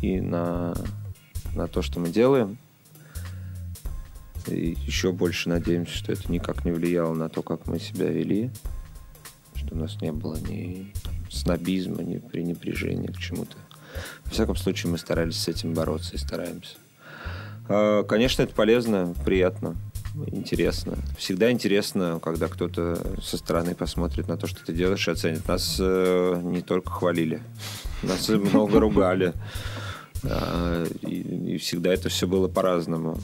и на, на то, что мы делаем. И еще больше надеемся, что это никак не влияло на то, как мы себя вели, что у нас не было ни снобизма, ни пренебрежения к чему-то. Во всяком случае, мы старались с этим бороться и стараемся. А, Конечно, это полезно, приятно, интересно. Всегда интересно, когда кто-то со стороны посмотрит на то, что ты делаешь, и оценит. Нас э, не только хвалили, нас много ругали. А, И, всегда это все было по-разному.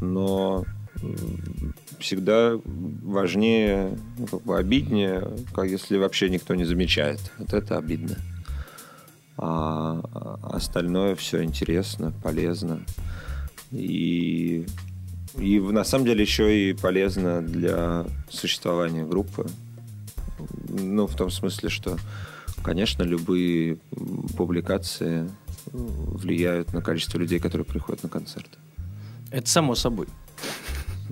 Но всегда важнее, как бы обиднее, как если вообще никто не замечает. Вот это обидно. А остальное все интересно, полезно. И, и на самом деле еще и полезно для существования группы. Ну, в том смысле, что, конечно, любые публикации влияют на количество людей, которые приходят на концерты. Это само собой.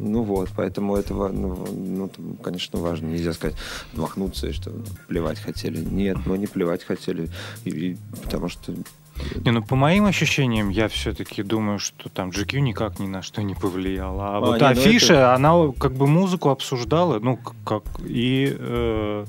Ну вот, поэтому это, ва- ну, ну, конечно, важно. Нельзя сказать, отмахнуться, и что плевать хотели. Нет, мы не плевать хотели, и- и потому что Не, ну по моим ощущениям, я все-таки думаю, что там GQ никак ни на что не повлияла. А, А, вот не, ну афиша, это- она как бы музыку обсуждала, ну как и э,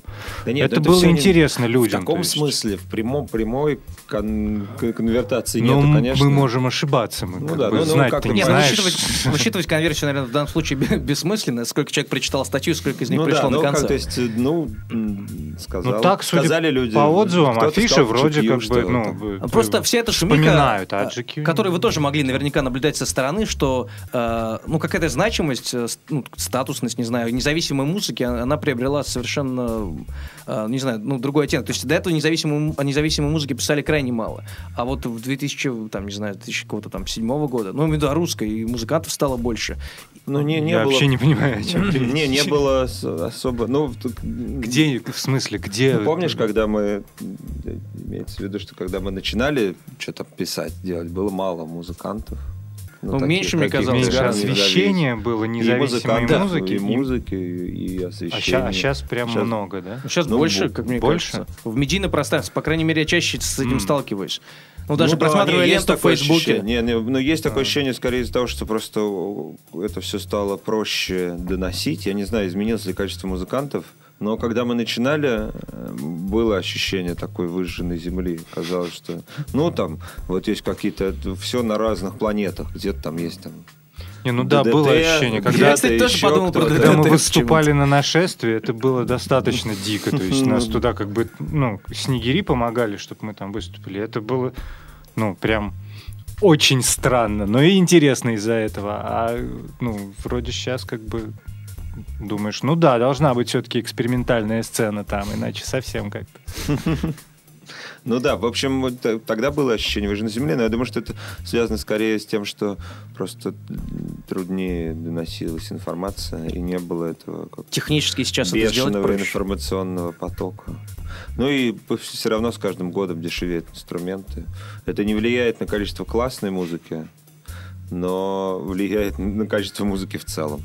Да нет, это, было всё не- интересно людям. В таком смысле, в прямом, прямой кон- конвертации Ну, нету, конечно. мы можем ошибаться, мы Ну как да, бы ну, ну, знать как ты это не Нет, ну, знаешь. высчитывать, высчитывать конверсию, наверное, в данном случае бе- бессмысленно. Сколько человек прочитал статью, сколько из них Ну пришло да, на ну, как, концерт. то есть, ну, сказал, Ну так, судя сказали люди. по отзывам, афиша вроде GQ, как бы, ну, там. Просто вся эта шумиха, а э, GQ которую вы тоже могли наверняка наблюдать со стороны, что э, ну какая-то значимость, э, ну, статусность, не знаю, независимой музыки, а- она приобрела совершенно, э, не знаю, ну другой оттенок. То есть до этого независимой, о независимой музыке писали крайне мало. А вот в 2000, там, не знаю, 2000 какого-то там седьмого года, ну, имею в виду о русской, и музыкантов стало больше. Ну, не, не я было... вообще не понимаю, о чем. Не, не было особо... Ну, тут- Где, в смысле, где? Ну, помнишь, когда мы... Имеется в виду, что когда мы начинали что-то писать, делать, было мало музыкантов. Ну, меньше, мне таких казалось, Меньше гораздо освещения было И независимой музыкантов, музыки. и и- музыки, и А освещения. сейчас, прям Щас- много, да? Сейчас Ну, больше, бо- как мне больше? кажется. В медийном пространстве, по крайней мере, я чаще с этим М. сталкиваюсь. Ну, даже Ну да, просматривая есть ленту в Фейсбуке. Не, не, ну, есть такое ощущение, скорее из-за того, что просто это все стало проще доносить. Я не знаю, изменилось ли качество музыкантов, но когда мы начинали, э, было ощущение такой выжженной земли. Казалось, что, ну, там, вот есть какие-то, все на разных планетах. Где-то там есть там Не, ну да, ДДТ, было ощущение, Я, когда кстати, где-то тоже подумал про. Когда мы выступали на нашествии, это было достаточно дико. То есть нас туда как бы, ну, снегири помогали, чтобы мы там выступили. Это было, ну, прям очень странно, но и интересно из-за этого. А, ну, вроде сейчас как бы думаешь, ну да, должна быть все-таки экспериментальная сцена там, иначе совсем как-то. Ну да, в общем, вот тогда было ощущение выжженной земли, но я думаю, что это связано скорее с тем, что просто труднее доносилась информация, и не было этого как Технически сейчас это сделать проще. информационного потока. Ну и все равно с каждым годом дешевеют инструменты. Это не влияет на количество классной музыки, но влияет на количество музыки в целом.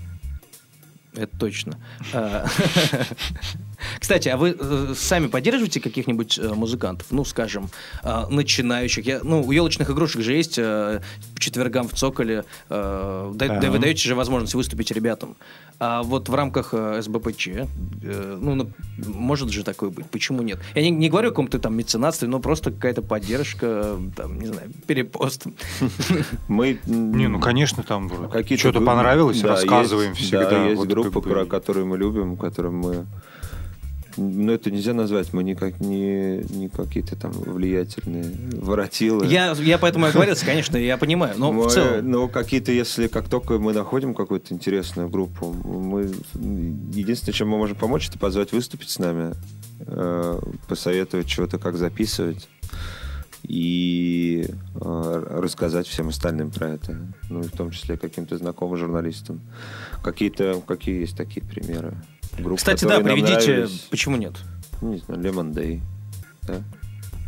Это точно. Кстати, а вы э, сами поддерживаете каких-нибудь э, музыкантов? Ну, скажем, э, начинающих. Я, ну, у елочных игрушек же есть э, по четвергам в Цоколе. э, да- да вы даете же возможность выступить ребятам. А вот в рамках э, СБПЧ, э, ну, может же такое быть. Почему нет? Я не, не говорю о каком-то там меценатстве, но просто какая-то поддержка, там, не знаю, перепост. Мы Не, ну, конечно, там что-то понравилось, рассказываем всегда. Да, есть группы, которые мы любим, которым мы ну, это нельзя назвать, мы никак не, не какие-то там влиятельные воротилы. Я, я поэтому и говорил, конечно, я понимаю, но Мы- в целом... Но какие-то, если как только мы находим какую-то интересную группу, мы единственное, чем мы можем помочь, это позвать выступить с нами, э, посоветовать чего-то, как записывать и э, рассказать всем остальным про это, ну и в том числе каким-то знакомым журналистам. Какие-то, какие есть такие примеры? Групп, Кстати, да, приведите, нравились. почему нет? Не знаю, Lemon Day. Да?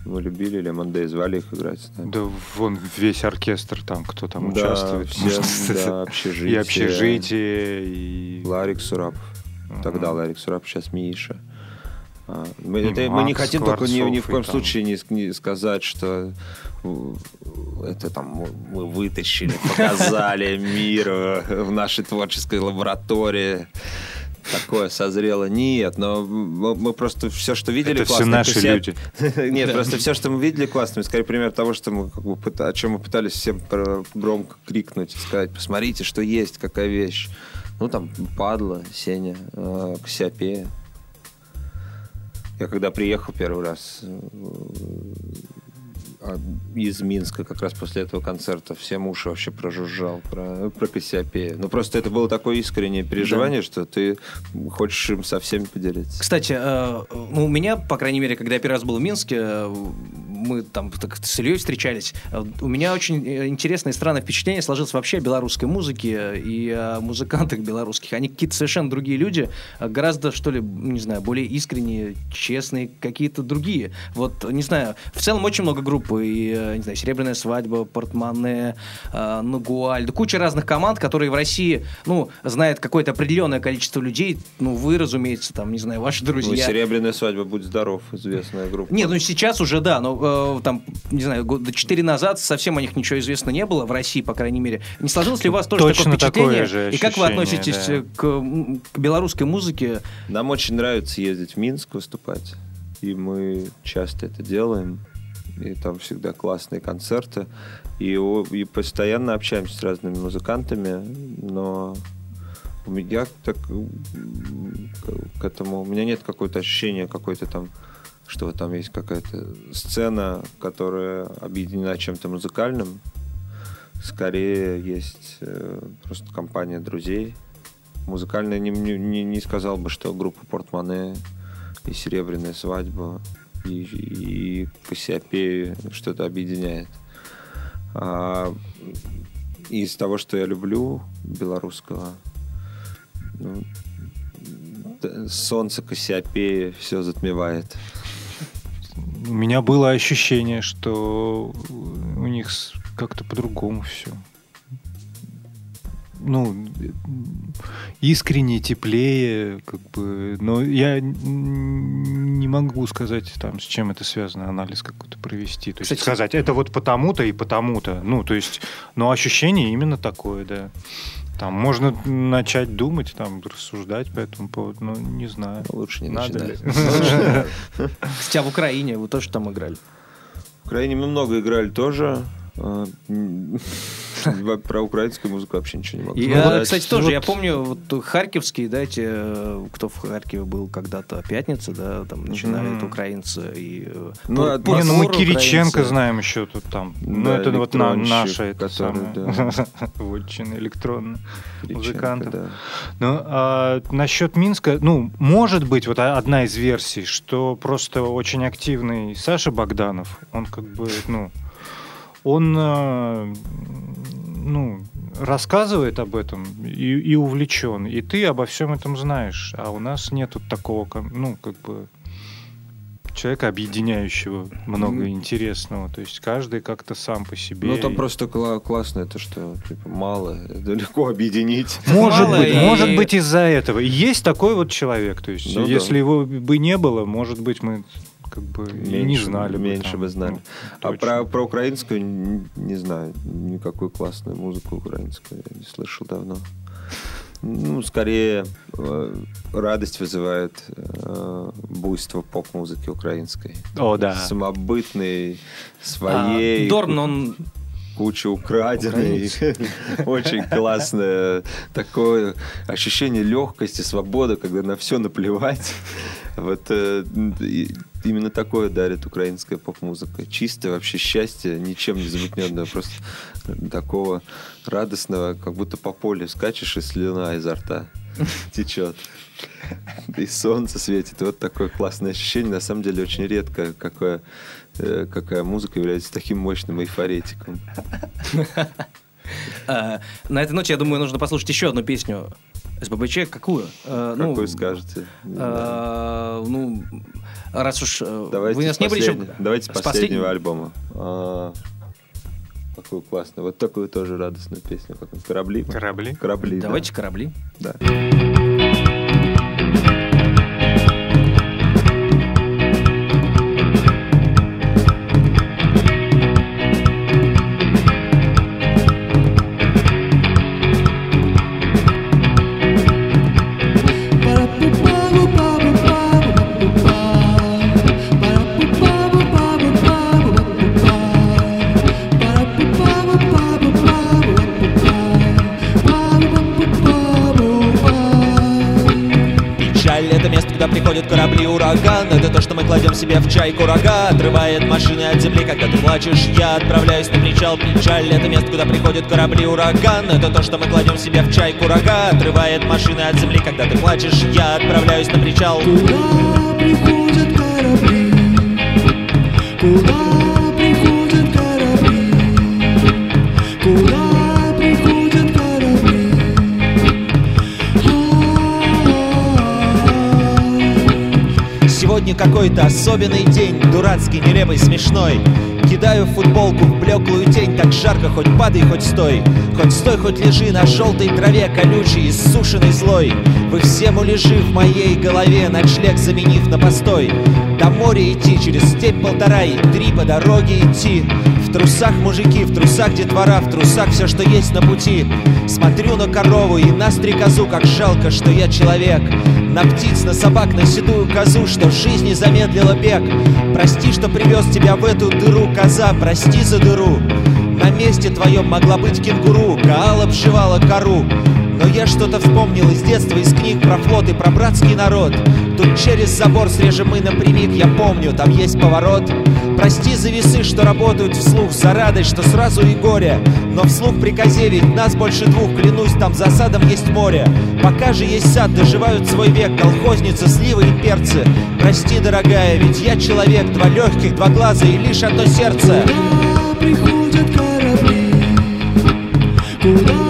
Мы любили Lemon Day, звали их играть. с нами. Да вон весь оркестр там, кто там Да, участвует. все, да, общежитие. И общежитие, и... Ларик Сурапов. Тогда Ларик Сурапов, сейчас Миша. А, Мы, И это- мы не Макс хотим только ни, ни в коем там- случае не, не сказать, что это там мы- вытащили, показали миру в нашей творческой лаборатории. Такое созрело. Нет, но мы, мы просто все, что видели, Это все классно. наши Все- люди. Нет, просто все, что мы видели, классно. Скорее, пример того, что мы, как бы, о чем мы пытались всем громко крикнуть, сказать, посмотрите, что есть, какая вещь. Ну, там, Падла, Сеня, э, Ксиопея. Я когда приехал первый раз э, из Минска, как раз после этого концерта, всем уши вообще прожужжал про, про Кассиопея. Ну, просто это было такое искреннее переживание, что ты хочешь им со всеми поделиться. Кстати, э, у меня, по крайней мере, когда я первый раз был в Минске, мы там так с Ильей встречались, э, у меня очень э, интересное и странное впечатление сложилось вообще о белорусской музыке и о музыкантах белорусских. Они какие-то совершенно другие люди, э, гораздо, что ли, не знаю, более искренние, честные, какие-то другие. Вот, не знаю, в целом очень много групп, и, не знаю, «Серебряная свадьба», «Портмоне», «Нугуаль», да куча разных команд, которые в России, ну, знает какое-то определенное количество людей, ну, вы, разумеется, там, не знаю, ваши Ну, друзья. «Серебряная свадьба», «Будь здоров», известная группа. Нет, ну сейчас уже да, но э, там, не знаю, года четыре назад совсем о них ничего известно не было, в России, по крайней мере. Не сложилось ли у вас тоже Точно такое впечатление? такое же и как вы ощущение, относитесь да. к, к белорусской музыке? Нам очень нравится ездить в Минск выступать, и мы часто это делаем. И там всегда классные концерты. И, и постоянно общаемся с разными музыкантами, но у меня так к этому... У меня нет какого-то ощущения какой-то там что там есть какая-то сцена, которая объединена чем-то музыкальным. Скорее есть э, просто компания друзей. Музыкальная не, не, не- сказал бы, что группа Портмоне и Серебряная свадьба и, и Кассиопею что-то объединяет. А из того, что я люблю белорусского, ну, солнце Кассиопеи все затмевает. У меня было ощущение, что у них как-то по-другому все. Ну, искренне, теплее, как бы. Но я не могу сказать, там, с чем это связано, анализ какой-то провести. То есть Кстати- сказать, это вот потому-то и потому-то. Ну, то есть, но ощущение именно такое, да. Там можно начать думать, там, рассуждать по этому поводу, но не знаю. Лучше не Надо ли? Кстати, а в Украине вы тоже там играли? В Украине мы много играли тоже. А, Про украинскую музыку вообще ничего не могу Я, сказать. кстати, тоже, я помню, вот харьковские, да, эти, э, кто в Харькове был когда-то, пятница, да, там начинают украинцы и... э, Ну, Не, ну мы Кириченко украинцы. знаем еще тут там. Ну, Да, это вот наша вотчина электронная музыкантов. да. Ну, а насчет Минска, ну, может быть, вот одна из версий, что просто очень активный Саша Богданов, он как бы, ну, он, э, ну, рассказывает об этом и, и увлечен, и ты обо всем этом знаешь, а у нас нету такого, ну, как бы человека, объединяющего много интересного. То есть каждый как-то сам по себе. Ну, там просто кла- классно это, что типа мало, это легко объединить. Может Мало быть, и- может быть из-за этого. И есть такой вот человек. То есть, Ну да. если его бы не было, может быть, мы как бы и не знали бы. Меньше там. бы знали. Ну, а точно. про, про украинскую не знаю. Никакую классную музыку украинскую я не слышал давно. Ну, скорее, э, радость вызывает э, буйство поп-музыки украинской. О, да. Самобытной, А, своей. Дорн, он куча украденной. Очень классное такое ощущение легкости, свободы, когда на все наплевать. Вот э, именно такое дарит украинская поп-музыка. Чистое вообще счастье, ничем не замутненное, просто такого радостного, как будто по полю скачешь, и слюна изо рта течет. И солнце светит. Вот такое классное ощущение. На самом деле очень редко, какая, э, какая музыка является таким мощным эйфоретиком. А, На этой ноте, я думаю, нужно послушать еще одну песню СББЧ. Какую? А, ну, Какой скажете? А, Ну, раз уж э, Давайте вы у нас не были еще... последнего- Давайте с последнего послед- альбома. А, Какую классную. Вот такую тоже радостную песню. Как корабли? Корабли? Корабли, да. Давайте корабли. Да. Себе в чай курага Отрывает машины от земли, когда ты плачешь Я отправляюсь на причал. Печаль — это место, куда приходят корабли ураган. Это то, что мы кладем себе в чай курага Отрывает машины от земли, когда ты плачешь Я отправляюсь на причал. Куда приходят корабли? Куда какой-то особенный день Дурацкий, нелепый, смешной. Кидаю футболку в блеклую тень Так жарко, хоть падай, хоть стой. Хоть стой, хоть лежи на желтой траве Колючей, иссушенной злой. Вы все муляжи в моей голове Ночлег заменив на постой. До моря идти, через степь полтора И три по дороге идти трусах мужики, в трусах детвора В трусах все, что есть на пути. Смотрю на корову и на стрекозу Как жалко, что я человек. На птиц, на собак, на седую козу Что в жизни замедлила бег. Прости, что привез тебя в эту дыру Коза, прости за дыру. На месте твоем могла быть кенгуру Гаал обшивала кору но я что-то вспомнил из детства, из книг про флот и про братский народ. Тут через забор срежем мы напрямик, я помню, там есть поворот. Прости за весы, что работают вслух, за радость, что сразу и горе. Но вслух приказе, ведь нас больше двух, клянусь, там за садом есть море. Пока же есть сад, доживают свой век колхозницы, сливы и перцы. Прости, дорогая, ведь я человек, два легких, два глаза и лишь одно сердце. Куда приходят корабли? Куда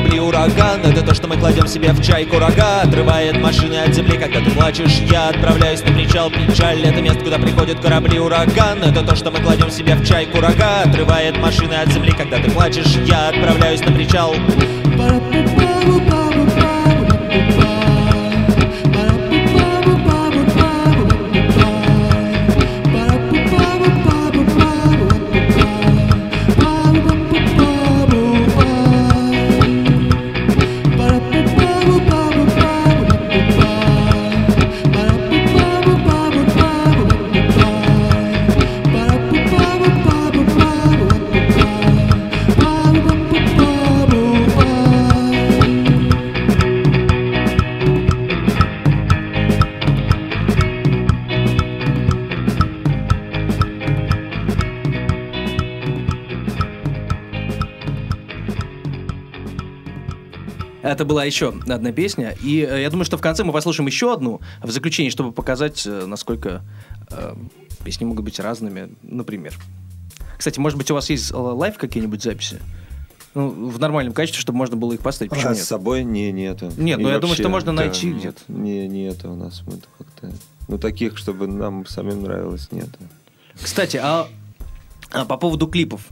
корабли ураган. Это то, что мы кладем себе в чай курага Отрывает машины от земли, когда ты плачешь. Я отправляюсь на причал Печаль — это место, куда приходят корабли ураган. Это то, что мы кладем себе в чай курага Отрывает машины от земли, когда ты плачешь. Я отправляюсь на причал. Это была еще одна песня. И э, я думаю, что в конце мы послушаем еще одну в заключении, чтобы показать, э, насколько э, песни могут быть разными. Например. Кстати, может быть, у вас есть э, live какие-нибудь записи? Ну, в нормальном качестве, чтобы можно было их поставить. Почему А нет? с собой не, нету. Нет, И ну, я думаю, вообще, что можно да, найти нет, где-то. Не, нету у нас. Мы как-то... Ну, таких, чтобы нам самим нравилось, нету. Кстати, а, а по поводу клипов.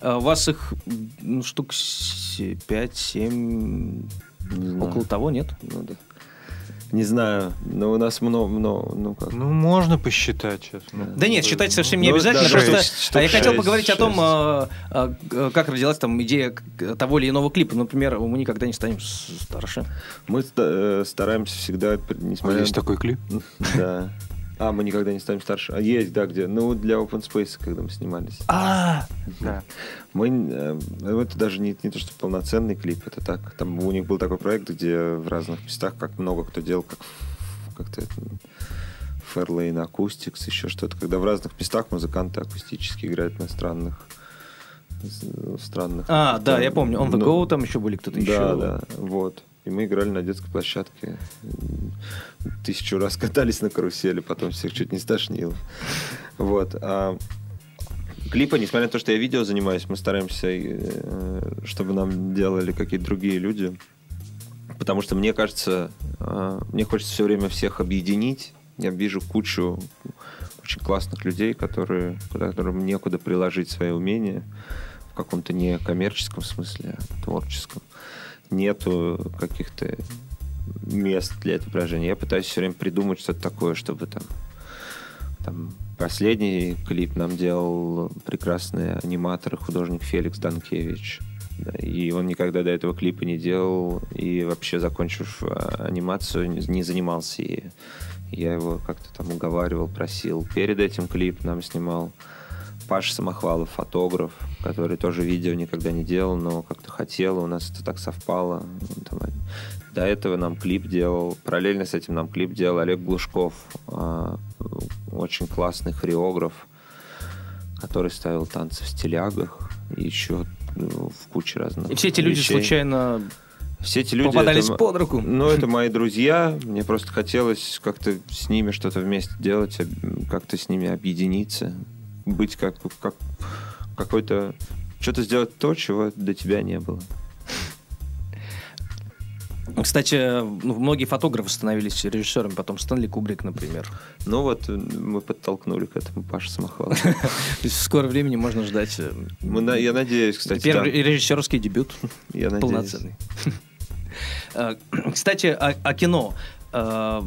А У вас их ну, штук 5-7, Не знаю. около того, нет? Ну, да. Не знаю, но у нас много, много ну как. Ну, можно посчитать сейчас. ну. Да нет, считать совсем не Ну, обязательно. да, просто шесть, штук а я хотел шесть, поговорить о том, шесть. а, а, как родилась там идея того или иного клипа. Например, мы никогда не станем старше. Мы ста- э, стараемся всегда, при- А несмотря Есть такой клип? Да. А, мы никогда не станем старше. А есть, да, где? Ну, для Open Space, когда мы снимались. А, Да. Мы, э, ну, это даже не, не то, что полноценный клип, это так. Там у них был такой проект, где в разных местах, как много кто делал, как как-то это, Fairlane Acoustics, еще что-то, когда в разных местах музыканты акустически играют на странных странных. а, да, я помню. On the ну, Go там еще были кто-то Да, еще. да, вот. И мы играли на детской площадке. Тысячу раз катались на карусели, потом всех чуть не стошнило. Вот. А клипы, несмотря на то, что я видео занимаюсь, мы стараемся, э, чтобы нам делали какие-то другие люди. Потому что мне кажется, э, мне хочется все время всех объединить. Я вижу кучу очень классных людей, которые, которым некуда приложить свои умения в каком-то не коммерческом смысле, а творческом. Нету каких-то мест для этого приложения. Я пытаюсь все время придумать что-то такое, чтобы там, там последний клип нам делал прекрасный аниматор и художник Феликс Данкевич. Да, и он никогда до этого клипа не делал, и вообще, закончив а, анимацию, не занимался ею. Я его как-то там уговаривал, просил. Перед этим клип нам снимал Паша Самохвалов, фотограф, который тоже видео никогда не делал, но как-то хотел, у нас это так совпало. Там, до этого нам клип делал, параллельно с этим нам клип делал Олег Глушков, а, очень классный хореограф, который ставил танцы в стилягах и еще ну, в куче разных И все эти люди вещей. случайно Все эти люди... попадались это под руку? Ну, это мои друзья. Мне просто хотелось как-то с ними что-то вместе делать, как-то с ними объединиться, быть как, как какой-то... Что-то сделать то, чего до тебя не было. Кстати, ну, многие фотографы становились режиссерами, потом Стэнли Кубрик, например. Ну вот, мы подтолкнули к этому Паша Самохвалов. То есть в скором времени можно ждать э, Я надеюсь, кстати, первый режиссерский дебют. Я надеюсь. Полноценный. Э, Кстати, о, о кино. Э,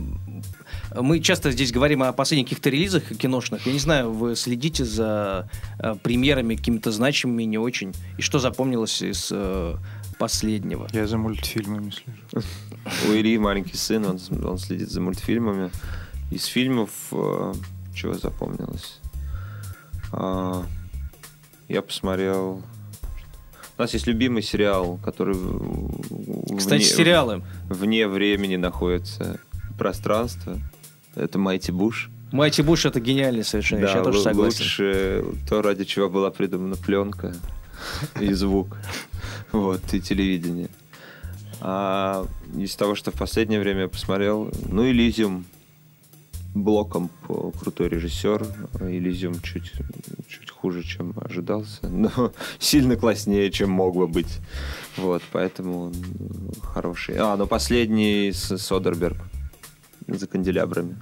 Мы часто здесь говорим о последних каких-то релизах киношных. Я не знаю, вы следите за э, премьерами какими-то значимыми, не очень. И что запомнилось из э, последнего? Я за мультфильмами слежу. У Ильи маленький сын, он, он следит за мультфильмами. Из фильмов э, чего запомнилось? А, я посмотрел... У нас есть любимый сериал, который... Кстати, вне- сериалы. Вне времени находится пространство. Это Майти Буш. Майти Буш это гениальный совершенно вещь, я тоже согласен. лучше то, ради чего была придумана пленка и звук. Вот, и телевидение. А из того, что в последнее время я посмотрел, ну, Элизиум блоком по- крутой режиссер. Элизиум чуть, чуть хуже, чем ожидался, но сильно класснее, чем мог бы быть. Вот, поэтому он хороший. А, ну последний с Содерберг за канделябрами.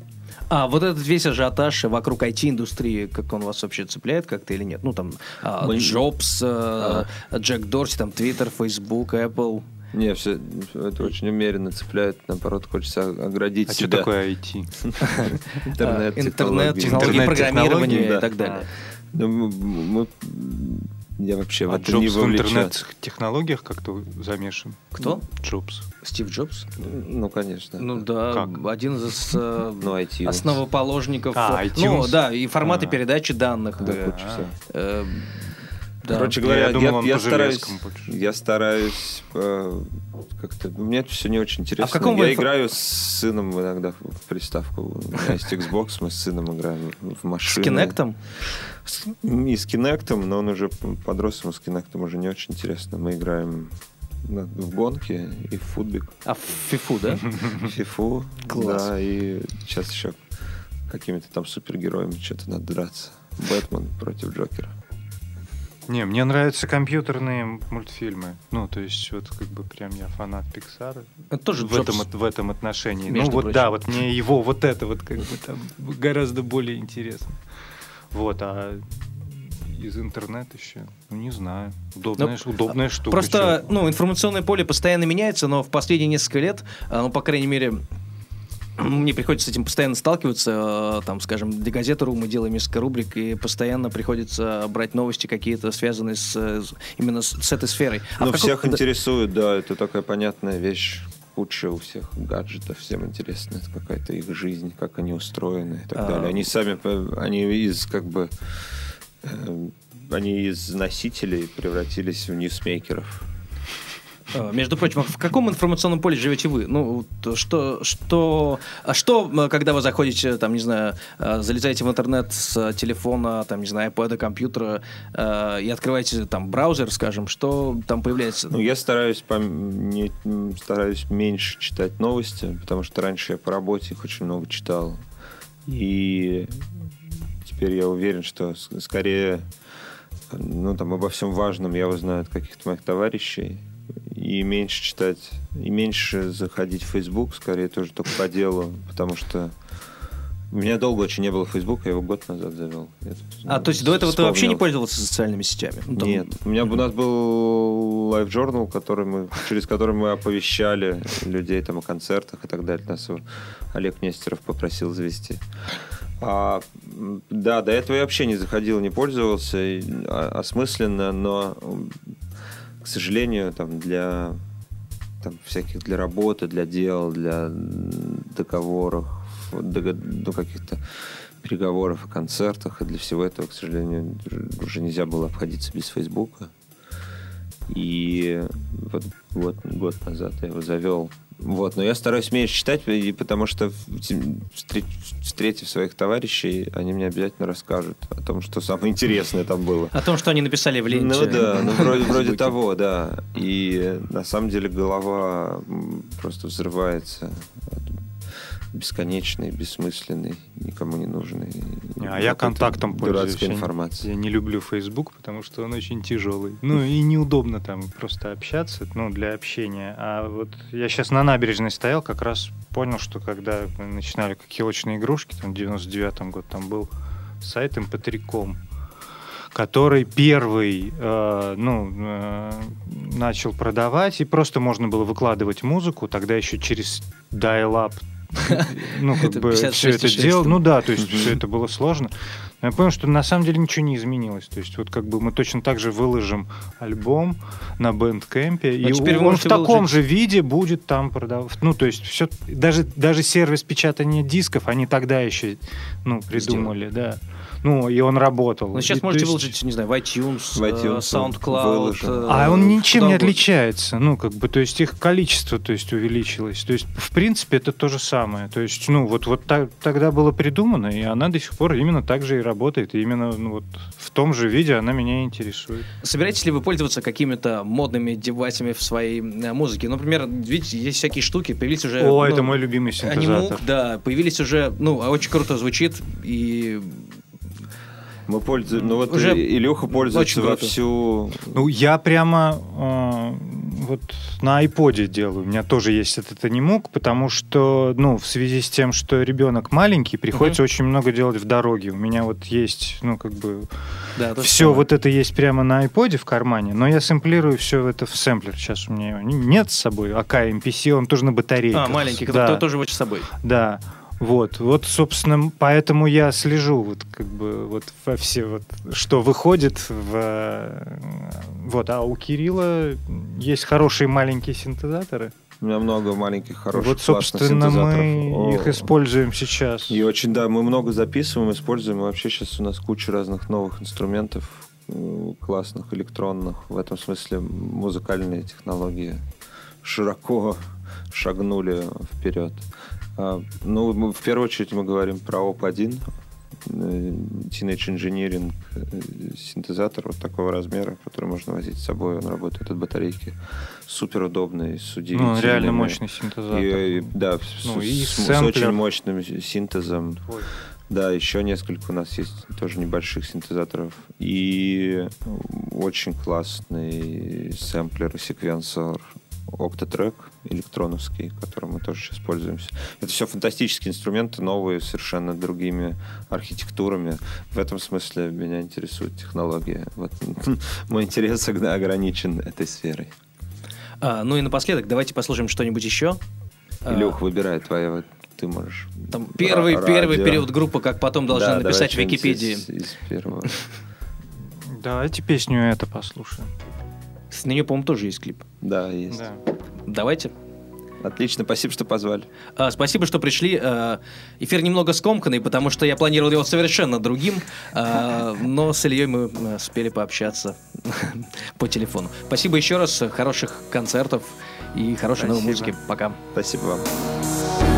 А вот этот весь ажиотаж вокруг IT-индустрии, как он вас вообще цепляет как-то или нет? Ну, там, а, Мы- Джобс, а, Джек Дорси, там, Твиттер, Фейсбук, Apple. Не, все это очень умеренно цепляет. Наоборот, хочется оградить А что себя. такое IT? Интернет, А, интернет, технологии да. и так далее. Ну, я вообще в А не Джобс в вовлечен. интернет-технологиях как-то замешан? Кто? Джобс. Стив Джобс? Ну, конечно. Ну да, Как? один из э, Ну, iTunes. основоположников. А, э, iTunes? Ну да, и форматы А. передачи данных. Да, куча всего. э, да. Короче Я говоря, я, думал, он я по стараюсь, больше. я стараюсь э, как-то. Мне это все не очень интересно. А в каком я вы- играю с сыном иногда в приставку. У меня есть Xbox, мы с сыном играем в С машину. Кинектом? С- Не с Кинектом, но он уже подрос, ему с Кинектом уже не очень интересно. Мы играем в гонки и в футбик. А в фифу, да? Фифу. Класс. Да, и сейчас еще какими-то там супергероями что-то надо драться. Бэтмен против Джокера. Не, мне нравятся компьютерные мультфильмы. Ну, то есть, вот как бы прям я фанат Пиксара. Это тоже в этом, Джобс. в этом отношении. Между ну, вот прочим. да, вот мне его вот это вот как бы там гораздо более интересно. Вот, а из интернета еще, ну, не знаю. Удобная, Ну, удобная штука. Просто, чё. ну, информационное поле постоянно меняется, но в последние несколько лет, а, ну, по крайней мере, мне приходится с этим постоянно сталкиваться. э, Там, скажем, для газеты.ру мы делаем несколько рубрик, и постоянно приходится брать новости какие-то, связанные с, именно с, с этой сферой. А Ну, каком- всех интересует, да, это такая понятная вещь. куча у всех гаджетов, всем интересно это какая-то их жизнь, как они устроены и так А. далее. Они сами, они из как бы, э, они из носителей превратились в ньюсмейкеров. А, Между прочим, а в каком информационном поле живете вы? Ну, вот что, что, а что, когда вы заходите, там, не знаю, а, залезаете в интернет с телефона, там, не знаю, iPad, компьютера и открываете там браузер, скажем, что там появляется? Ну, я стараюсь, пом- не, стараюсь меньше читать новости, потому что раньше я по работе их очень много читал. И теперь я уверен, что скорее ну, там, обо всем важном я узнаю от каких-то моих товарищей. И меньше читать, и меньше заходить в Facebook, скорее тоже только по делу, потому что у меня долго очень не было Facebook, я его год назад завел. Я а, то есть до этого ты вообще не пользовался социальными сетями? Ну, там- Нет, у меня у нас был Live Journal, который мы, через который мы оповещали людей там о концертах и так далее. Нас Олег Нестеров попросил завести. А, да, до этого я вообще не заходил, не пользовался и, а, осмысленно, но, к сожалению, там для там, всяких для работы, для дел, для договоров, дого- ну, каких-то переговоров о концертах, и для всего этого, к сожалению, уже нельзя было обходиться без Фейсбука. И вот год, год назад я его завел. Вот, но я стараюсь меньше читать, и потому что встретив своих товарищей, они мне обязательно расскажут о том, что самое интересное там было. О том, что они написали в ленте. Ну да, ну вроде, вроде того, да. И на самом деле голова просто взрывается от бесконечной, бессмысленной, никому не нужной. А я контактом пользуюсь. Дурацкой Я не- люблю Facebook, потому что он очень тяжелый. Ну и неудобно там просто общаться, ну, для общения. А вот я сейчас на набережной стоял, как раз понял, что когда мы начинали как елочные игрушки, там, в 99-м год там был сайт mp3.com, который первый, э, ну, э, начал продавать, и просто можно было выкладывать музыку, тогда еще через dial-up ну, как бы все 56,6 это делал. Ну да, то есть все это было сложно. Но я понял, что на самом деле ничего не изменилось. То есть вот как бы мы точно так же выложим альбом на Bandcamp, и А он в таком же виде будет там продаваться. Ну, то есть все, даже, даже сервис печатания дисков они тогда еще ну, придумали, да. Ну, и он работал. Ну, И, сейчас то можете есть- выложить, не знаю, в iTunes, В iTunes э, SoundCloud. выложим. э, А он ничем не отличается. Ну, как бы, то есть их количество, то есть, увеличилось. То есть, в принципе, это то же самое. То есть, ну, вот, вот та- тогда было придумано, и она до сих пор именно так же и работает. И именно ну, вот в том же виде она меня интересует. Собираетесь ли вы пользоваться какими-то модными девайсами в своей э, музыке? Например, видите, есть всякие штуки, появились уже... О, ну, это мой любимый синтезатор. Анимук, да, появились уже, ну, очень круто звучит, и Мы пользуемся, ну вот Уже Илюха пользуется очень во круто. всю... Ну, я прямо э, вот на айподе делаю. У меня тоже есть этот анимук, потому что, ну, в связи с тем, что ребенок маленький, приходится очень много делать в дороге. У меня вот есть, ну, как бы, да, все самое. вот это есть прямо на айподе в кармане, но я сэмплирую все это в сэмплер. Сейчас у меня его не- нет с собой. АК MPC, он тоже на батарейках. А, маленький, да, который тоже возит с собой. да. Вот, вот, собственно, поэтому я слежу, вот, как бы, вот, во все, вот, что выходит в... Вот, а у Кирилла есть хорошие маленькие синтезаторы. У меня много маленьких, хороших, вот, собственно, мы синтезаторов. их О. используем сейчас. И очень, да, мы много записываем, используем. И вообще сейчас у нас куча разных новых инструментов, э, классных, электронных. В этом смысле музыкальные технологии широко шагнули вперед. А, ну, мы- в первую очередь мы говорим про ОП-1, э, Teenage Engineering э, синтезатор вот такого размера, который можно возить с собой. Он работает от батарейки. Супер удобный, с Ну, удивительными... реально мощный синтезатор. И, и, да, с, Ну, с- и с- с очень мощным синтезом. Ой. Да, еще несколько у нас есть тоже небольших синтезаторов. И очень классный сэмплер и секвенсор Octatrack электроновский, которым мы тоже сейчас пользуемся. Это все фантастические инструменты, новые, совершенно другими архитектурами. В этом смысле меня интересует технология. Вот мой интерес всегда ограничен этой сферой. А, ну и напоследок, давайте послушаем что-нибудь еще. А, Илюх, выбирай твое, вот ты можешь. Там первый, Ра- первый радио. период группы, как потом должны Да, написать в Википедии. Из, из первого. Давайте песню это послушаем. С нее, по-моему, тоже есть клип. Да, есть. Да. Давайте. Отлично, спасибо, что позвали. А, Спасибо, что пришли. А, Эфир немного скомканный, потому что я планировал его совершенно другим, а, но с Ильей мы а, успели пообщаться по телефону. Спасибо еще раз, хороших концертов и хорошей новой Спасибо. музыки. Пока. Спасибо вам.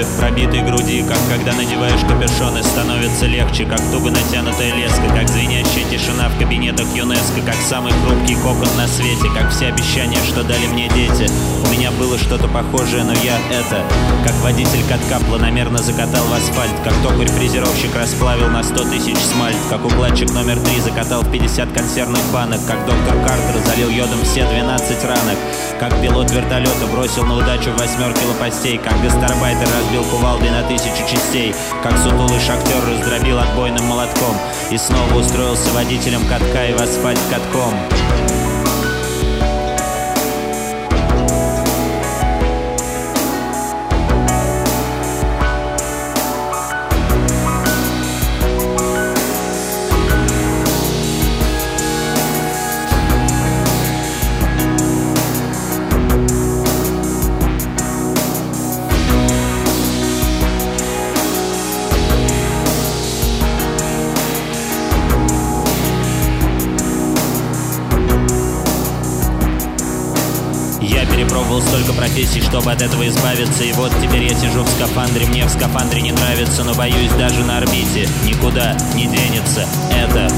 Крови в пробитой груди Как когда надеваешь капюшон и становится легче Как туго натянутая леска Как звенящая тишина в кабинетах ЮНЕСКО Как самый хрупкий кокон на свете Как все обещания, что дали мне дети. У меня было что-то похожее, но я это Как водитель катка планомерно закатал в асфальт Как токарь-фрезеровщик расплавил на 100 тысяч смальт Как укладчик номер три закатал в 50 консервных банок Как доктор Картер залил йодом все 12 ранок Как пилот вертолета бросил на удачу восьмерки лопастей Как гастарбайтер разбил кувалдой на тысячу частей Как сутулый шахтер раздробил отбойным молотком И снова устроился водителем катка и в асфальт катком профессий, чтобы от этого избавиться. И вот теперь я сижу в скафандре. Мне в скафандре не нравится, но боюсь даже на орбите Никуда не денется это.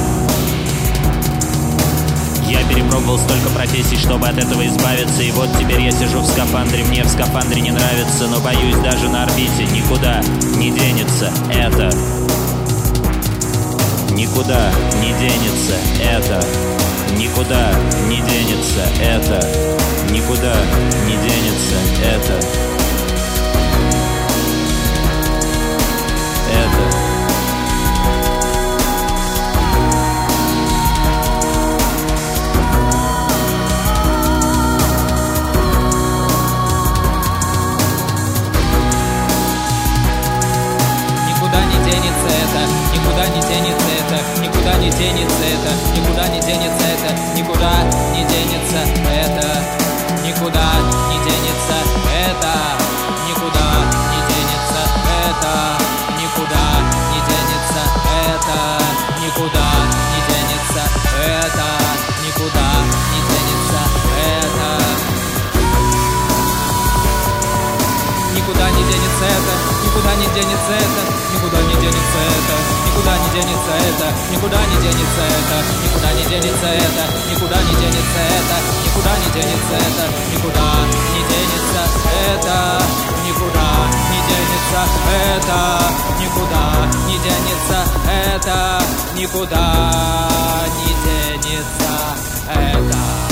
Я перепробовал столько профессий, чтобы от этого избавиться. И вот теперь я сижу в скафандре. Мне в скафандре не нравится, но боюсь даже на орбите Никуда не денется это. Никуда не денется это Никуда не денется это. Никуда не денется это. Это. Никуда не денется это, никуда не денется это, никуда не денется это, никуда не денется это, никуда не денется это, никуда не денется это, никуда не денется это, никуда не денется это, никуда не денется это. Никуда не денется это, никуда не денется это, денется это, никуда не денется это, никуда не денется это, никуда не денется это, никуда не денется это, никуда не денется это, никуда не денется это, никуда не денется это, никуда не денется это.